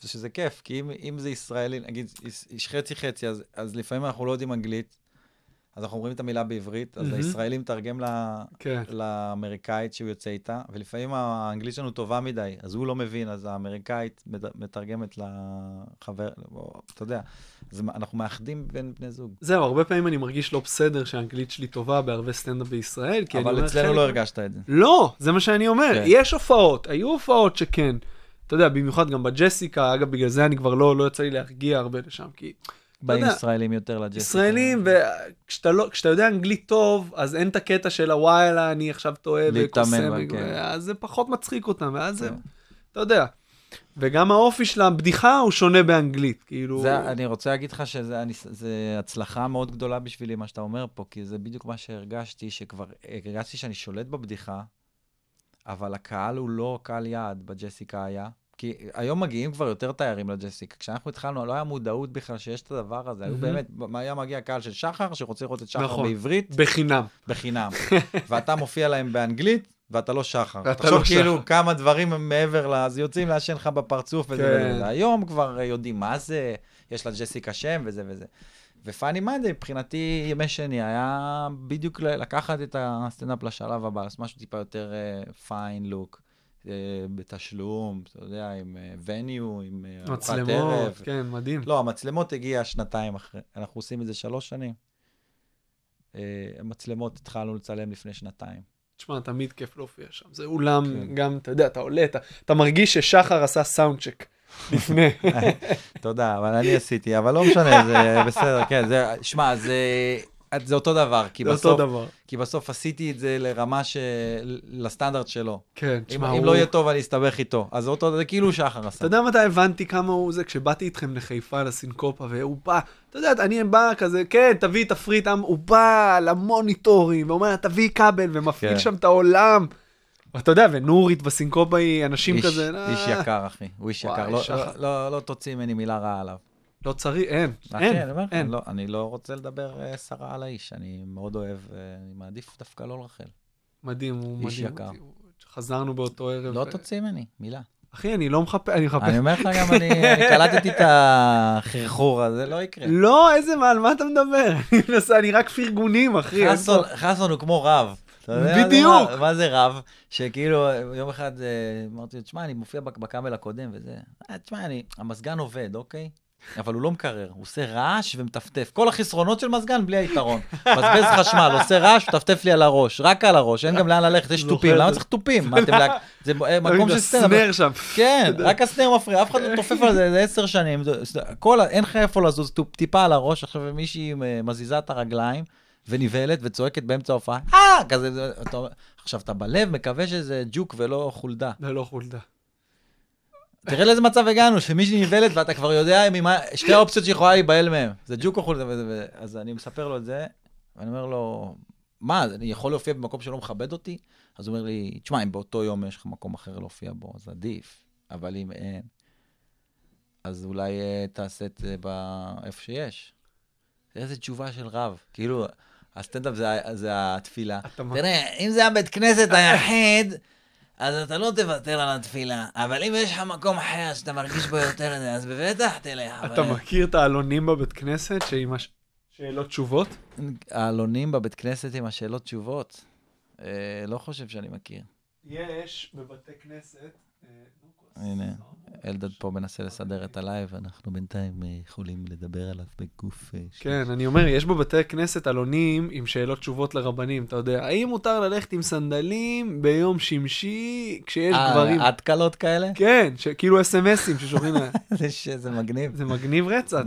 שזה כיף, כי אם, אם זה ישראלי, נגיד, יש- חצי חצי, אז, אז לפעמים אנחנו לא יודעים אנגלית, אז אנחנו אומרים את המילה בעברית, אז מהמם. הישראלי מתרגם ל- כן. לאמריקאית שהוא יוצא איתה, ולפעמים האנגלית שלנו טובה מדי, אז הוא לא מבין, אז האמריקאית מת- מתרגמת לחבר, או, אתה יודע, אז אנחנו מאחדים בין בני זוג. זהו, הרבה פעמים אני מרגיש לא בסדר שהאנגלית שלי טובה בערבי סטנדאפ בישראל, כי אני אבל אומר, אצלנו חלק- לא הרגשת את זה. לא, זה מה שאני אומר. כן. יש הופעות, היו הופעות שכן. אתה יודע, במיוחד גם בג'סיקה, אגב, בגלל זה אני כבר לא, לא יצא לי להרגיע הרבה לשם, כי באים ישראלים יותר לג'סיקה. ישראלים, וכשאתה לא, יודע אנגלית טוב, אז אין את הקטע של הוואלה, אני עכשיו טועה וקוסם, כן. אז זה פחות מצחיק אותם, ואז זה, כן. אתה יודע. וגם האופי של הבדיחה הוא שונה באנגלית, כאילו... זה, אני רוצה להגיד לך שזה זה הצלחה מאוד גדולה בשבילי, מה שאתה אומר פה, כי זה בדיוק מה שהרגשתי, שכבר הרגשתי שאני שולט בבדיחה, אבל הקהל הוא לא קהל יעד בג'סיקה היה. כי היום מגיעים כבר יותר תיירים לג'סיקה. כשאנחנו התחלנו, לא היה מודעות בכלל שיש את הדבר הזה. היו מהמם. באמת, היה מגיע קהל של שחר, שרוצה לראות את שחר נכון. בעברית, בחינם. בחינם. *laughs* ואתה מופיע להם באנגלית, ואתה לא שחר. ואתה תחשוב לא כאילו שחר. כמה דברים הם מעבר ל... אז יוצאים לעשן לך בפרצוף וזה כן. וזה וזה. היום כבר יודעים מה זה, יש לה ג'סיקה שם וזה וזה. ופאני מנדי, מבחינתי, ימי שני היה בדיוק לקחת את הסטנדאפ לשלב הבא, לעשות משהו טיפה יותר פיין לוק, בתשלום, אתה יודע, עם וניו, עם אה, ארוחת מצלמות, ערב. כן, מדהים. לא, המצלמות הגיע שנתיים אחרי, אנחנו עושים את זה שלוש שנים. אה, המצלמות התחלנו לצלם לפני שנתיים. תשמע, תמיד כיף להופיע שם. זה אולם, כן. גם, אתה יודע, אתה עולה, אתה, אתה מרגיש ששחר עשה סאונד צ'ק *laughs* לפני. תודה, אבל אני עשיתי, אבל לא משנה, זה בסדר, כן, זה, שמע, זה, זה אותו דבר, כי זה בסוף, אותו דבר. כי בסוף עשיתי את זה לרמה ש... לסטנדרט שלו. כן, אם, תשמע, אם הוא... לא יהיה טוב, אני אסתבך איתו. אז זה אותו, זה כאילו שחר עשה. אתה יודע מתי הבנתי כמה הוא זה? כשבאתי איתכם לחיפה, לסינקופה, והוא בא, אתה יודע, אני בא כזה, כן, תביא תפריט, עם", הוא בא למוניטורים, ואומר, תביא כבל, ומפעיל כן. שם את העולם. ואתה יודע, ונורית בסינקופה היא אנשים איש, כזה, איש "אה, יקר, אחי. הוא איש וואי, יקר. לא. לא, לא, לא תוציא ממני מילה רעה עליו. לא צריך, אין, אחי, אין, לך, אין. אני לא, אני לא רוצה לדבר אה, סרה על האיש. אני מאוד אוהב, אה, אני מעדיף דווקא לא לרחל. מדהים, הוא איש מדהים. יקר. אותי. חזרנו באותו ערב. לא תוציא ממני מילה. אחי, אני לא מחפש, אני מחפש. אני אומר לך גם, *laughs* אני קלטתי את החרחור הזה, לא יקרה. לא, איזה מה, על מה אתה מדבר? *laughs* אני רק פרגונים, אחי. חסון, הוא כמו רב. בדיוק. מה זה רב? שכאילו, יום אחד אה, אמרתי לו, תשמע, אני מופיע בק- בקאמל הקודם וזה. "אה, תשמע, המזגן עובד, אוקיי? אבל הוא לא מקרר, הוא עושה רעש ומטפטף. כל החסרונות של מזגן בלי היתרון. מבזבז חשמל, עושה רעש, מטפטף לי על הראש, רק על הראש, אין גם לאן ללכת, יש תופים. למה. צריך תופים? מה אתם להק... זה אה, מקום של סטנדאפ. הסנר שם. כן, רק הסנר מפריע, אף אחד לא תופף על זה, זה עשר שנים. אין לך איפה לזוז, טיפה על הראש, עכשיו מישהי אה, מזיזה את הרגליים, ונבהלת וצועקת באמצע ההופעה, אה, כזה, אתה עכשיו, אתה בלב מקווה שזה ג'וק ולא חולדה. זה לא חולדה. תראה לאיזה מצב הגענו, שמישהי נבהלת ואתה כבר יודע ממה, שתי האופציות שיכולה להיבהל מהם, זה ג'וק או חולדה. וזה-. אז אני מספר לו את זה, ואני אומר לו, מה, אני יכול להופיע במקום שלא מכבד אותי? אז הוא אומר לי, תשמע, אם באותו יום יש לך מקום אחר להופיע בו, אז עדיף, אבל אם אין, אז אולי אה, תעשה את זה באיפה שיש. איזה תשובה של רב. כאילו, הסטנדאפ זה, זה התפילה. תראה, אם זה הבית כנסת היחיד, אז אתה לא תוותר על התפילה. אבל אם יש לך מקום אחר שאתה מרגיש בו יותר, אז בטח תלך. אתה אבל- מכיר את העלונים בבית כנסת שעם הש- שאלות תשובות? העלונים בבית כנסת עם השאלות תשובות. אה, לא חושב שאני מכיר. יש בבתי כנסת... אה, הנה, אלדד פה מנסה לסדר את ה live, אנחנו בינתיים אה, יכולים לדבר עליו בגוף... אה, כן, אני אומר, יש בבתי כנסת עלונים עם שאלות תשובות לרבנים, אתה יודע, האם מותר ללכת עם סנדלים ביום שמשי כשיש אה, גברים? עד קלות כאלה? כן, כאילו אס.אם.אסים ששולחים להם. *laughs* זה מגניב. זה מגניב רצח.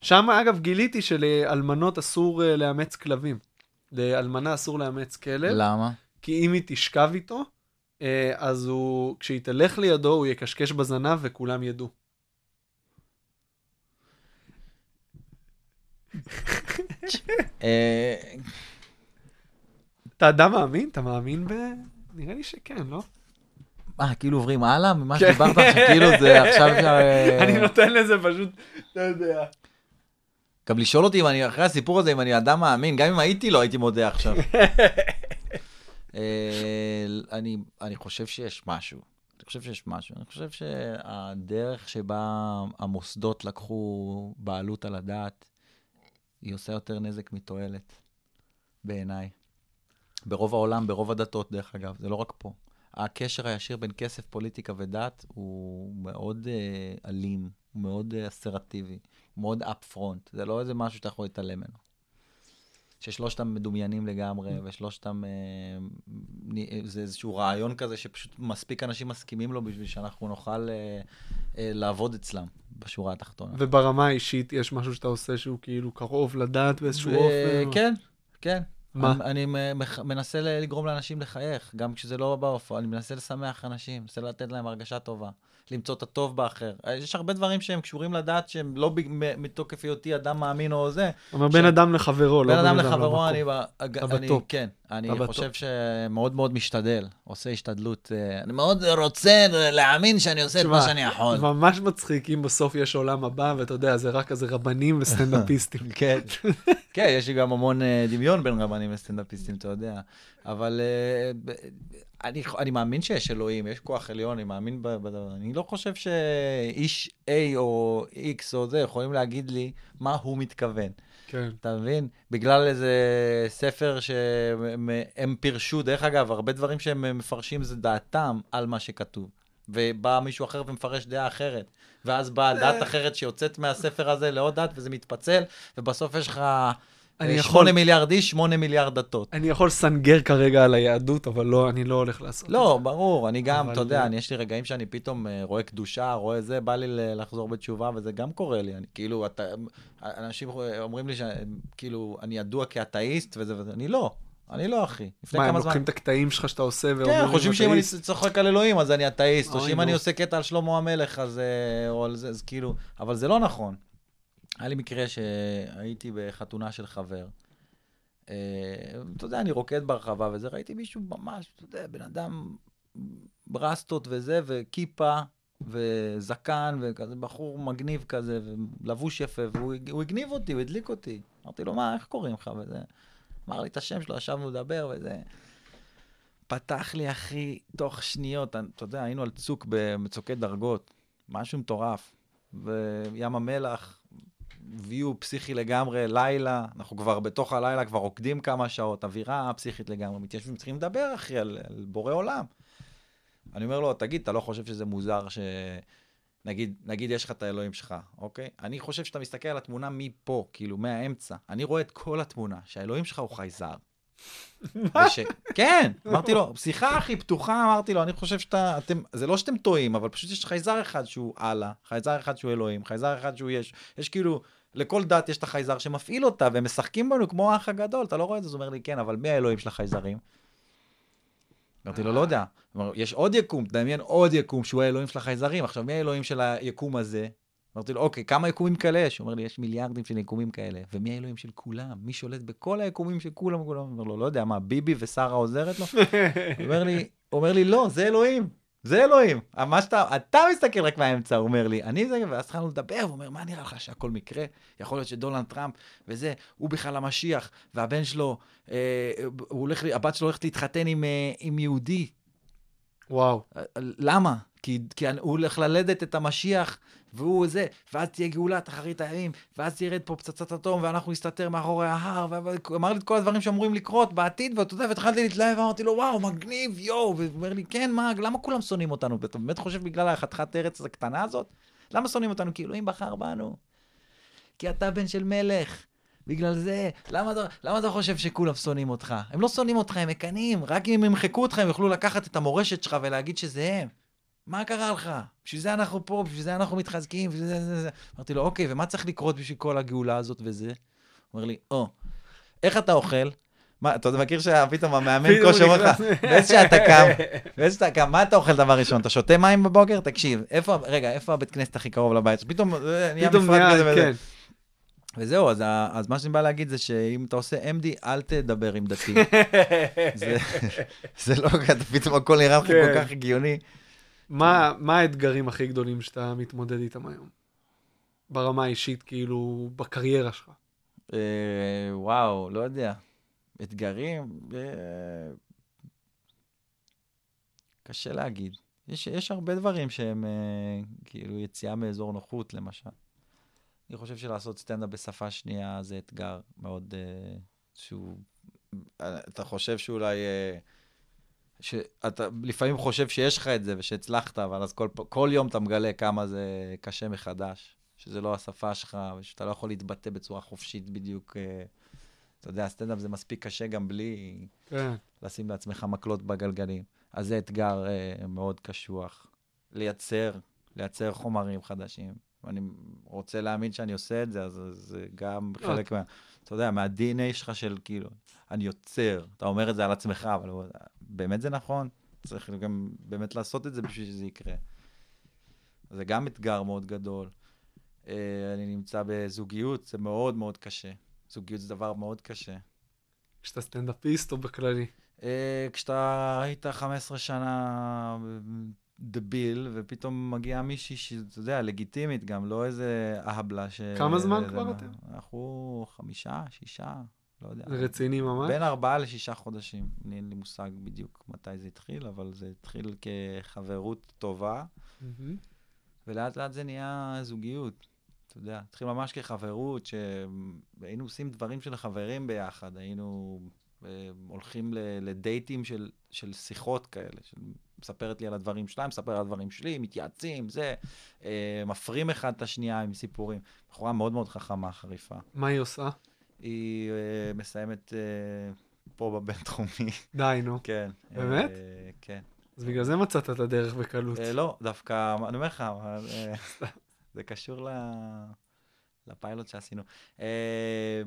שם, אגב, גיליתי שלאלמנות אסור לאמץ כלבים. לאלמנה אסור לאמץ כלב, למה? כי אם היא תשכב איתו, אז הוא, כשהיא תלך לידו, הוא יקשקש בזנב וכולם ידעו. אה, אתה אדם מאמין? אתה מאמין ב... נראה לי שכן, לא? מה, כאילו עוברים הלאה ממה כן. שדיברת עכשיו, כאילו זה עכשיו... *laughs* אה, אני נותן לזה פשוט, אתה יודע. גם לשאול אותי אם אני, אחרי הסיפור הזה, אם אני אדם מאמין, גם אם הייתי לא הייתי מודה עכשיו. *laughs* אה, אני, אני חושב שיש משהו. אני חושב שיש משהו. אני חושב שהדרך שבה המוסדות לקחו בעלות על הדת, היא עושה יותר נזק מתועלת, בעיניי. ברוב העולם, ברוב הדתות, דרך אגב, זה לא רק פה. הקשר הישיר בין כסף, פוליטיקה ודת הוא מאוד uh, אלים, הוא מאוד uh, אסרטיבי, הוא מאוד אפ פרונט. זה לא איזה משהו שאתה יכול להתעלם ממנו. ששלושתם מדומיינים לגמרי, ושלושתם, אה, נ- זה איזשהו רעיון כזה שפשוט מספיק אנשים מסכימים לו בשביל שאנחנו נוכל אה, אה, לעבוד אצלם, בשורה התחתונה. וברמה האישית יש משהו שאתה עושה שהוא כאילו קרוב לדת באיזשהו אופן? כן, כן. מה? אני, אני מנסה לגרום לאנשים לחייך, גם כשזה לא באופן, אני מנסה לשמח אנשים, מנסה לתת להם הרגשה טובה, למצוא את הטוב באחר. יש הרבה דברים שהם קשורים לדת, שהם לא ב- מתוקף היותי אדם מאמין או זה. אומר בין ש- אדם לחברו, לא בין אדם לחברו, למקום. אני, אתה אני, בטופ. כן, אני חושב. שמאוד מאוד משתדל, עושה השתדלות. אה, אני מאוד רוצה להאמין שאני עושה את מה שאני יכול. ממש מצחיק אם בסוף יש עולם הבא, ואתה יודע, זה רק כזה רבנים וסטנדאפיסטים. *laughs* כן, כן, יש לי גם המון אה, דמיון בין רבנים לסטנדאפיסטים, אתה יודע. אבל אה, אני, אני מאמין שיש אלוהים, יש כוח עליון, אני מאמין ב- בדבר. אני לא חושב שאיש A או X או זה יכולים להגיד לי מה הוא מתכוון. כן. אתה מבין? בגלל איזה ספר שהם פירשו, דרך אגב, הרבה דברים שהם מפרשים זה דעתם על מה שכתוב. ובא מישהו אחר ומפרש דעה אחרת. ואז באה דת אחרת שיוצאת מהספר הזה לעוד דת, וזה מתפצל, ובסוף יש לך אני אה, יכול- שמונה מיליארד איש, שמונה מיליארד דתות. אני יכול לסנגר כרגע על היהדות, אבל לא, אני לא הולך לעשות את לא, ברור, אני גם, אבל- אתה יודע, אני, יש לי רגעים שאני פתאום אה, רואה קדושה, רואה זה, בא לי לחזור בתשובה, וזה גם קורה לי. אני, כאילו, אתה, אנשים אומרים לי שכאילו, אני ידוע כאתאיסט וזה וזה, אני לא, אני לא, אחי. לפני מה, הם כמה זמן... לוקחים את הקטעים שלך שאתה עושה ואומרים... כן, אם חושבים שאם אני אתאיסט? צוחק על אלוהים, אז אני אתאיסט, או שאם. אני עושה קטע על שלמה המלך, אז... אה, או על זה, אז כאילו... אבל זה לא נכון. היה לי מקרה שהייתי בחתונה של חבר. אה, אתה יודע, אני רוקד ברחבה וזה, ראיתי מישהו ממש, אתה יודע, בן אדם ברסטות וזה, וכיפה, וזקן, וכזה בחור מגניב כזה, ולבוש יפה, והוא הוא הגניב אותי, הוא הדליק אותי. אמרתי לו, מה, איך קוראים לך? וזה... אמר לי את השם שלו, ישבנו לדבר וזה. פתח לי, אחי, תוך שניות, אתה יודע, היינו על צוק במצוקי דרגות, משהו מטורף. וים המלח, ויו פסיכי לגמרי, לילה, אנחנו כבר בתוך הלילה, כבר רוקדים כמה שעות, אווירה פסיכית לגמרי, מתיישבים, צריכים לדבר, אחי, על, על בורא עולם. אני אומר לו, תגיד, אתה לא חושב שזה מוזר ש... נגיד, נגיד יש לך את האלוהים שלך, אוקיי? אני חושב שאתה מסתכל על התמונה מפה, כאילו, מהאמצע. אני רואה את כל התמונה, שהאלוהים שלך הוא חייזר. וש... כן, אמרתי לו, שיחה הכי פתוחה, אמרתי לו, אני חושב שאתה, אתם, זה לא שאתם טועים, אבל פשוט יש חייזר אחד שהוא אללה, חייזר אחד שהוא אלוהים, חייזר אחד שהוא יש, יש כאילו, לכל דת יש את החייזר שמפעיל אותה, והם משחקים בנו כמו האח הגדול, אתה לא רואה את זה? אז הוא אומר לי, כן, אבל מי האלוהים של החייזרים? אמרתי לו, לא יודע. יש עוד יקום, תדמיין עוד יקום שהוא האלוהים של החייזרים, עכשיו מי האלוהים של היקום הזה? אמרתי לו, אוקיי, כמה יקומים כאלה יש? הוא אומר לי, יש מיליארדים של יקומים כאלה. ומי האלוהים של כולם? מי שולט בכל היקומים של כולם? כולם? הוא אומר לו, לא יודע, מה, ביבי ושרה עוזרת לו? הוא אומר לי, אומר לי, לא, זה אלוהים. זה אלוהים. מה שאתה, אתה מסתכל רק מהאמצע, הוא אומר לי. אני זה, ואז התחלנו לדבר, הוא אומר, מה נראה לך שהכל מקרה? יכול להיות שדונלד טראמפ וזה, הוא בכלל המשיח, והבן שלו, אה, הוא הולך, הבת שלו הולכת להתחתן עם, אה, עם יהודי. וואו. אה, למה? כי, כי הוא הולך ללדת את המשיח, והוא זה, ואז תהיה גאולת אחרית הימים, ואז תרד פה פצצת אטום, ואנחנו נסתתר מאחורי ההר, והוא אמר לי את כל הדברים שאמורים לקרות בעתיד, ואתה יודע, והתחלתי להתלהב, אמרתי לו, וואו, מגניב, יואו, והוא אומר לי, כן, מה, למה כולם שונאים אותנו? ואתה באמת חושב בגלל החתיכת ארץ הקטנה הזאת? למה שונאים אותנו? כי אלוהים בחר בנו. כי אתה בן של מלך. בגלל זה, למה אתה, למה אתה חושב שכולם שונאים אותך? הם לא שונאים אותך, הם מקנאים. רק אם הם ימחקו אותך, הם יוכלו לקחת את המורשת שלך ולהגיד שזה הם. מה קרה לך? בשביל זה אנחנו פה, בשביל זה אנחנו מתחזקים, בשביל זה, זה, זה. אמרתי לו, אוקיי, ומה צריך לקרות בשביל כל הגאולה הזאת וזה? הוא אומר לי, או, איך אתה אוכל? מה, אתה מכיר שפתאום המאמן כושר אומר לך. באיזה שעה אתה קם, *laughs* באיזה שאתה קם, מה אתה אוכל דבר ראשון? אתה שותה מים בבוקר? תקשיב, איפה, רגע, איפה הבית כנסת הכי קרוב לבית? פתאום אה, נהיה מפרט כזה וזה. כן. וזהו, אז, אז מה שאני בא להגיד זה שאם אתה עושה MD, אל תדבר עם דתי. *laughs* זה, זה לא, פתאום הכל נראה לך כן. כל כך הגיוני. מה מה האתגרים הכי גדולים שאתה מתמודד איתם היום? ברמה האישית, כאילו, בקריירה שלך. אה, וואו, לא יודע. אתגרים? אה, קשה להגיד. יש, יש הרבה דברים שהם אה, כאילו יציאה מאזור נוחות, למשל. אני חושב שלעשות סטנדאפ בשפה שנייה זה אתגר מאוד אה, שהוא... אה, אתה חושב שאולי... אה, שאתה לפעמים חושב שיש לך את זה ושהצלחת, אבל אז כל, כל יום אתה מגלה כמה זה קשה מחדש, שזה לא השפה שלך, ושאתה לא יכול להתבטא בצורה חופשית בדיוק. אה, אתה יודע, סטנדאפ זה מספיק קשה גם בלי כן. לשים לעצמך מקלות בגלגלים. אז זה אתגר אה, מאוד קשוח. לייצר, לייצר חומרים חדשים. ואני רוצה להאמין שאני עושה את זה, אז זה גם לא, חלק מה... אתה יודע, מה-DNA שלך של כאילו, אני יוצר. אתה אומר את זה על עצמך, אבל באמת זה נכון? צריך גם באמת לעשות את זה בשביל שזה יקרה. זה גם אתגר מאוד גדול. אה, אני נמצא בזוגיות, זה מאוד מאוד קשה. זוגיות זה דבר מאוד קשה. כשאתה סטנדאפיסט או בכללי? אה, כשאתה היית 15 שנה דביל, ופתאום מגיעה מישהי שאתה יודע, לגיטימית גם, לא איזה אהבלה ש... כמה זמן כבר מה- אתם? אנחנו חמישה, שישה, לא יודע. זה רציני ממש? בין ארבעה לשישה חודשים. אני אין לי מושג בדיוק מתי זה התחיל, אבל זה התחיל כחברות טובה. ולאט לאט זה נהיה זוגיות. אתה יודע, התחיל ממש כחברות, שהיינו עושים דברים של חברים ביחד, היינו אה, הולכים לדייטים של, של שיחות כאלה, של מספרת לי על הדברים שלה, מספר על הדברים שלי, מתייעצים, זה, אה, מפרים אחד את השנייה עם סיפורים. בחורה מאוד מאוד חכמה, חריפה. מה היא עושה? היא אה, מסיימת אה, פה בבינתחומי, די, נו. כן. באמת? אה, כן. אז בגלל זה מצאת את הדרך בקלות. אה, לא, דווקא, אני אומר לך, אה, זה קשור ל- לפיילוט שעשינו. אה,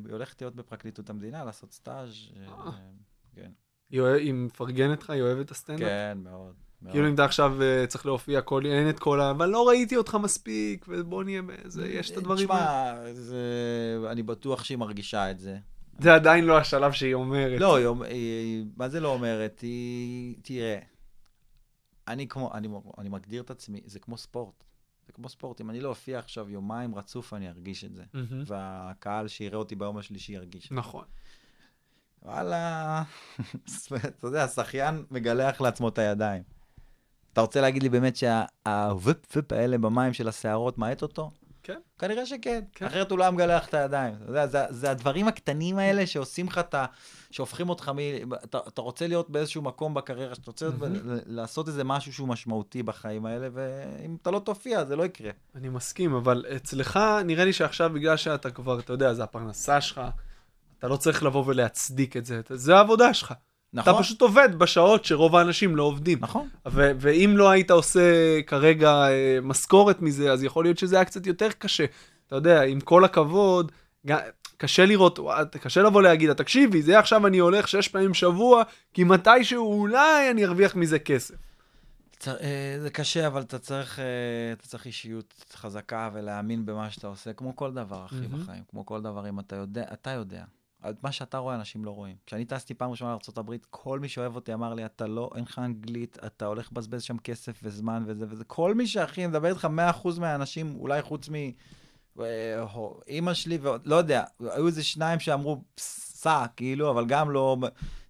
היא הולכת להיות בפרקליטות המדינה, לעשות סטאז'. אה, אה. כן. היא אוהב- היא מפרגנת לך? היא אוהבת את הסטנדאפ? כן, מאוד. מאוד. כאילו אם אתה עכשיו אה, צריך להופיע כל, אין את כל ה... אבל לא ראיתי אותך מספיק, ובוא נהיה באיזה, יש את הדברים האלה. תשמע, זה- אני בטוח שהיא מרגישה את זה. זה עדיין לא השלב שהיא אומרת. לא, היא מה זה לא אומרת? היא... תראה, אני כמו, אני, אני מגדיר את עצמי, זה כמו ספורט. זה כמו ספורט. אם אני לא אופיע עכשיו יומיים רצוף, אני ארגיש את זה. מהמם. והקהל שיראה אותי ביום השלישי ירגיש את זה. נכון. וואלה, *laughs* אתה יודע, השחיין מגלח לעצמו את הידיים. אתה רוצה להגיד לי באמת שהוויפ וויפ האלה במים של השערות מאט אותו? כן. כנראה שכן, כן. אחרת הוא לא היה מגלח את הידיים. אתה יודע, זה, זה הדברים הקטנים האלה שעושים לך את ה... שהופכים אותך מ... אתה, אתה רוצה להיות באיזשהו מקום בקריירה, שאתה רוצה להיות ב-. לעשות איזה משהו שהוא משמעותי בחיים האלה, ואם אתה לא תופיע, זה לא יקרה. אני מסכים, אבל אצלך נראה לי שעכשיו בגלל שאתה כבר, אתה יודע, זה הפרנסה שלך, אתה לא צריך לבוא ולהצדיק את זה, אתה- זה העבודה שלך. נכון? אתה פשוט עובד בשעות שרוב האנשים לא עובדים. נכון. ו- ואם לא היית עושה כרגע אה, משכורת מזה, אז יכול להיות שזה היה קצת יותר קשה. אתה יודע, עם כל הכבוד, קשה לראות, קשה לבוא להגיד, תקשיבי, זה עכשיו אני הולך שש פעמים בשבוע, כי מתישהו אולי אני ארוויח מזה כסף. צר, אה, זה קשה, אבל אתה צריך, אה, אתה צריך אישיות חזקה ולהאמין במה שאתה עושה, כמו כל דבר, אחי, מהמם. בחיים. כמו כל דבר, אם אתה יודע, אתה יודע. את מה שאתה רואה, אנשים לא רואים. כשאני טסתי פעם ראשונה לארה"ב, כל מי שאוהב אותי אמר לי, אתה לא, אין לך אנגלית, אתה הולך לבזבז שם כסף וזמן וזה וזה. כל מי שהכי, מדבר איתך 100% מהאנשים, אולי חוץ מ... אה, אימא שלי ועוד, לא יודע, היו איזה שניים שאמרו, סע, כאילו, אבל גם לא...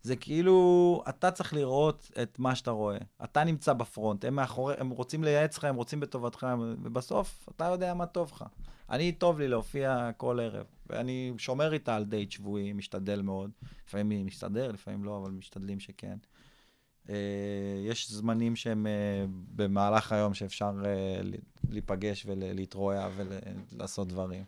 זה כאילו, אתה צריך לראות את מה שאתה רואה. אתה נמצא בפרונט, הם מאחורי, הם רוצים לייעץ לך, הם רוצים בטובתך, ובסוף אתה יודע מה טוב לך. אני, טוב לי להופיע כל ערב, ואני שומר איתה על דייט שבועי, משתדל מאוד. לפעמים היא מסתדר, לפעמים לא, אבל משתדלים שכן. אה, יש זמנים שהם אה, במהלך היום שאפשר ל- להיפגש ולהתרועע ולעשות דברים.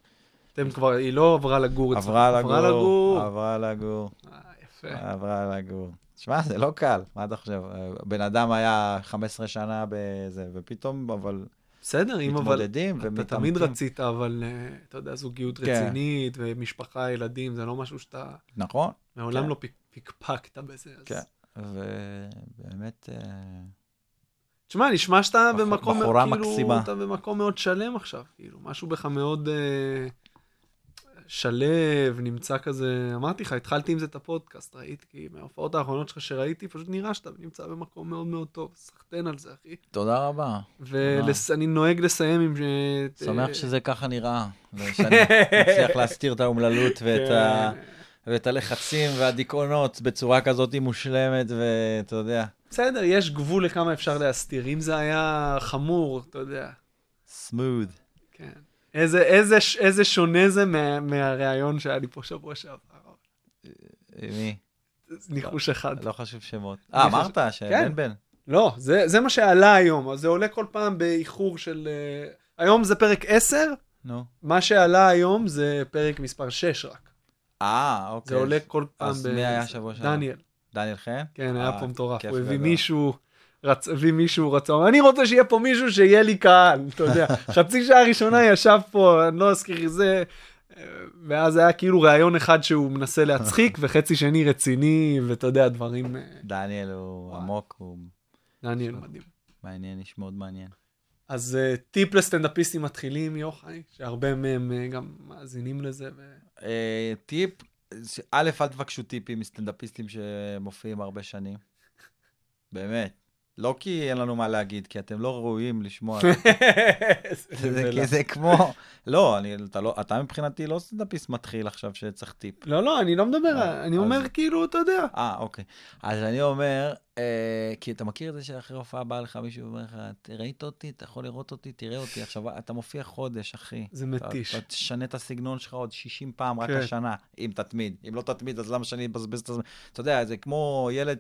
אתם כבר, היא לא עברה לגור אצלך. עברה לגור, עברה לגור. עברה לגור, אה, יפה. עברה לגור. שמע, זה לא קל, מה אתה חושב? בן אדם היה 15 שנה בזה, ופתאום, אבל בסדר, אם אבל... מתמודדים אתה ומתאמצים. תמיד רצית, אבל אה, אתה יודע, זוגיות כן. רצינית ומשפחה, ילדים, זה לא משהו שאתה נכון, מעולם כן. לא פק- פקפקת בזה. אז- כן. ובאמת, אה, תשמע, נשמע שאתה בח- במקום, בחורה כאילו, מקסימה. אתה במקום מאוד שלם עכשיו, כאילו, משהו בך מאוד אה, שלב, נמצא כזה, אמרתי לך, התחלתי עם זה את הפודקאסט, ראיתי, כי מההופעות האחרונות שלך שראיתי, פשוט נראה שאתה נמצא במקום מאוד מאוד טוב, סחטיין על זה, אחי. תודה רבה. ואני נוהג לסיים עם... ש- שמח שזה ככה נראה, *laughs* ושאני מצליח להסתיר את האומללות ואת ה... כן. ואת הלחצים והדיכאונות בצורה כזאת מושלמת, ואתה יודע, בסדר, יש גבול לכמה אפשר להסתיר. אם זה היה חמור, אתה יודע, סמוד. כן. איזה, איזה, איזה שונה זה מה, מהריאיון שהיה לי פה שבוע שעבר. מי? ניחוש אחד. לא חשוב שמות. אה, אמרת כן. שבן בן. לא, זה, זה מה שעלה היום, אז זה עולה כל פעם באיחור של... אה, היום זה פרק 10, נו. מה שעלה היום זה פרק מספר 6 רק. אה, אוקיי. זה עולה כל פעם אז מי היה שבוע שעבר? דניאל. דניאל חן? כן, היה אה, פה מטורף. הוא הביא. מישהו, רצ... הביא מישהו, רצה, אני רוצה שיהיה פה מישהו שיהיה לי קהל, אתה יודע. *laughs* חצי שעה ראשונה ישב פה, אני לא אזכיר זה, ואז היה כאילו ראיון אחד שהוא מנסה להצחיק, *laughs* וחצי שני רציני, ואתה יודע, דברים... אה, דניאל הוא. עמוק, הוא דניאל מדהים. מעניין, איש מאוד מעניין. אז אה, טיפ לסטנדאפיסטים מתחילים, יוחאי, שהרבה מהם אה, גם מאזינים לזה. ו... אה, טיפ, א', אל תבקשו טיפים מסטנדאפיסטים שמופיעים הרבה שנים. באמת. לא כי אין לנו מה להגיד, כי אתם לא ראויים לשמוע. *laughs* זה, כי זה כמו... לא, אני, אתה, לא, אתה מבחינתי לא סטנדאפיסט מתחיל עכשיו שצריך טיפ. לא, לא, אני לא מדבר, אה, אני אומר אז- כאילו, אתה יודע. אה, אוקיי. אז אני אומר, אה, כי אתה מכיר את זה שאחרי הופעה בא לך מישהו ואומר לך, ראית אותי, אתה יכול לראות אותי, תראה אותי. עכשיו, אתה מופיע חודש, אחי. זה מתיש. אתה תשנה את הסגנון שלך עוד 60 פעם רק כן. השנה, אם תתמיד. אם לא תתמיד, אז למה שאני אבזבז את הזמן? אתה יודע, זה כמו ילד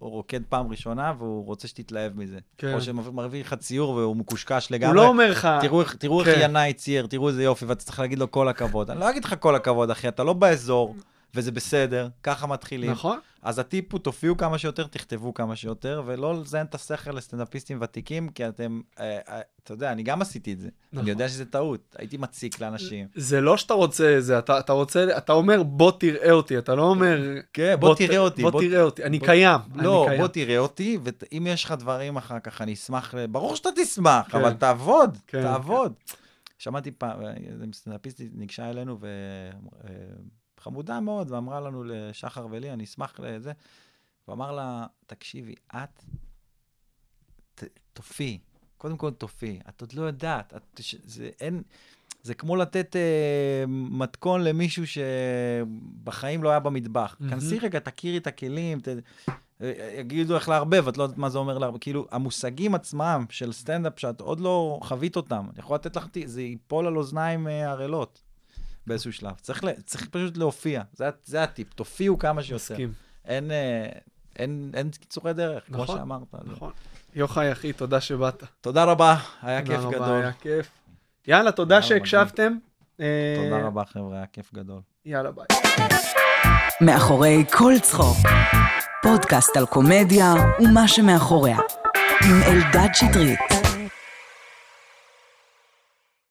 שרוקד פעם ראשונה והוא רוצה שתתלהב מזה. כן. או שמביא לך ציור והוא מקושקש הוא לגמרי. לא אומר לך, תראו, תראו איך כן. ינאי צייר, תראו איזה יופי, ואתה צריך להגיד לו כל הכבוד. אני לא אגיד לך כל הכבוד, אחי, אתה לא באזור, וזה בסדר, ככה מתחילים. נכון? אז הטיפ הוא, תופיעו כמה שיותר, תכתבו כמה שיותר, ולא לזיין את השכל לסטנדאפיסטים ותיקים, כי אתם, אה, אה, אתה יודע, אני גם עשיתי את זה. נכון. אני יודע שזה טעות, הייתי מציק לאנשים. זה לא שאתה רוצה זה, אתה, אתה רוצה, אתה אומר בוא תראה אותי, אתה לא אומר... כן, בוא תראה אותי, בוא, בוא- תראה אותי, אני בוא- קיים. לא, אני קיים. בוא תראה אותי, ואם יש לך דברים אחר כך, אני אשמח, ברור שאתה תשמח, כן. אבל תעבוד, כן, תעבוד. שמעתי פעם, סטנדאפיסטית ניגשה אלינו, וחמודה מאוד, ואמרה לנו לשחר ולי, אני אשמח לזה. ואמר לה, תקשיבי, את ת- תופיעי, קודם כל תופיעי, את עוד לא יודעת, את, זה אין... זה כמו לתת אה, מתכון למישהו שבחיים לא היה במטבח. מהמם. כנסי רגע, תכירי את הכלים, ת, יגידו איך לערבב, את לא יודעת מה זה אומר לערבב. כאילו, המושגים עצמם של סטנדאפ, שאת עוד לא חווית אותם, אני יכול לתת לך, זה ייפול על אוזניים אה, ערלות באיזשהו שלב. צריך, צריך פשוט להופיע, זה, זה הטיפ, תופיעו כמה שיותר. מסכים. אין, אה, אין, אין קיצורי דרך, כמו נכון, שאמרת. אז- נכון. יוחאי, אחי, תודה שבאת. תודה רבה, היה תודה כיף רבה, גדול. היה כיף. יאללה, תודה יאללה, שהקשבתם. אה, תודה רבה, חבר'ה, היה כיף גדול. יאללה, ביי. מאחורי כל צחוק. פודקאסט על קומדיה ומה שמאחוריה. עם אלדד שטרית.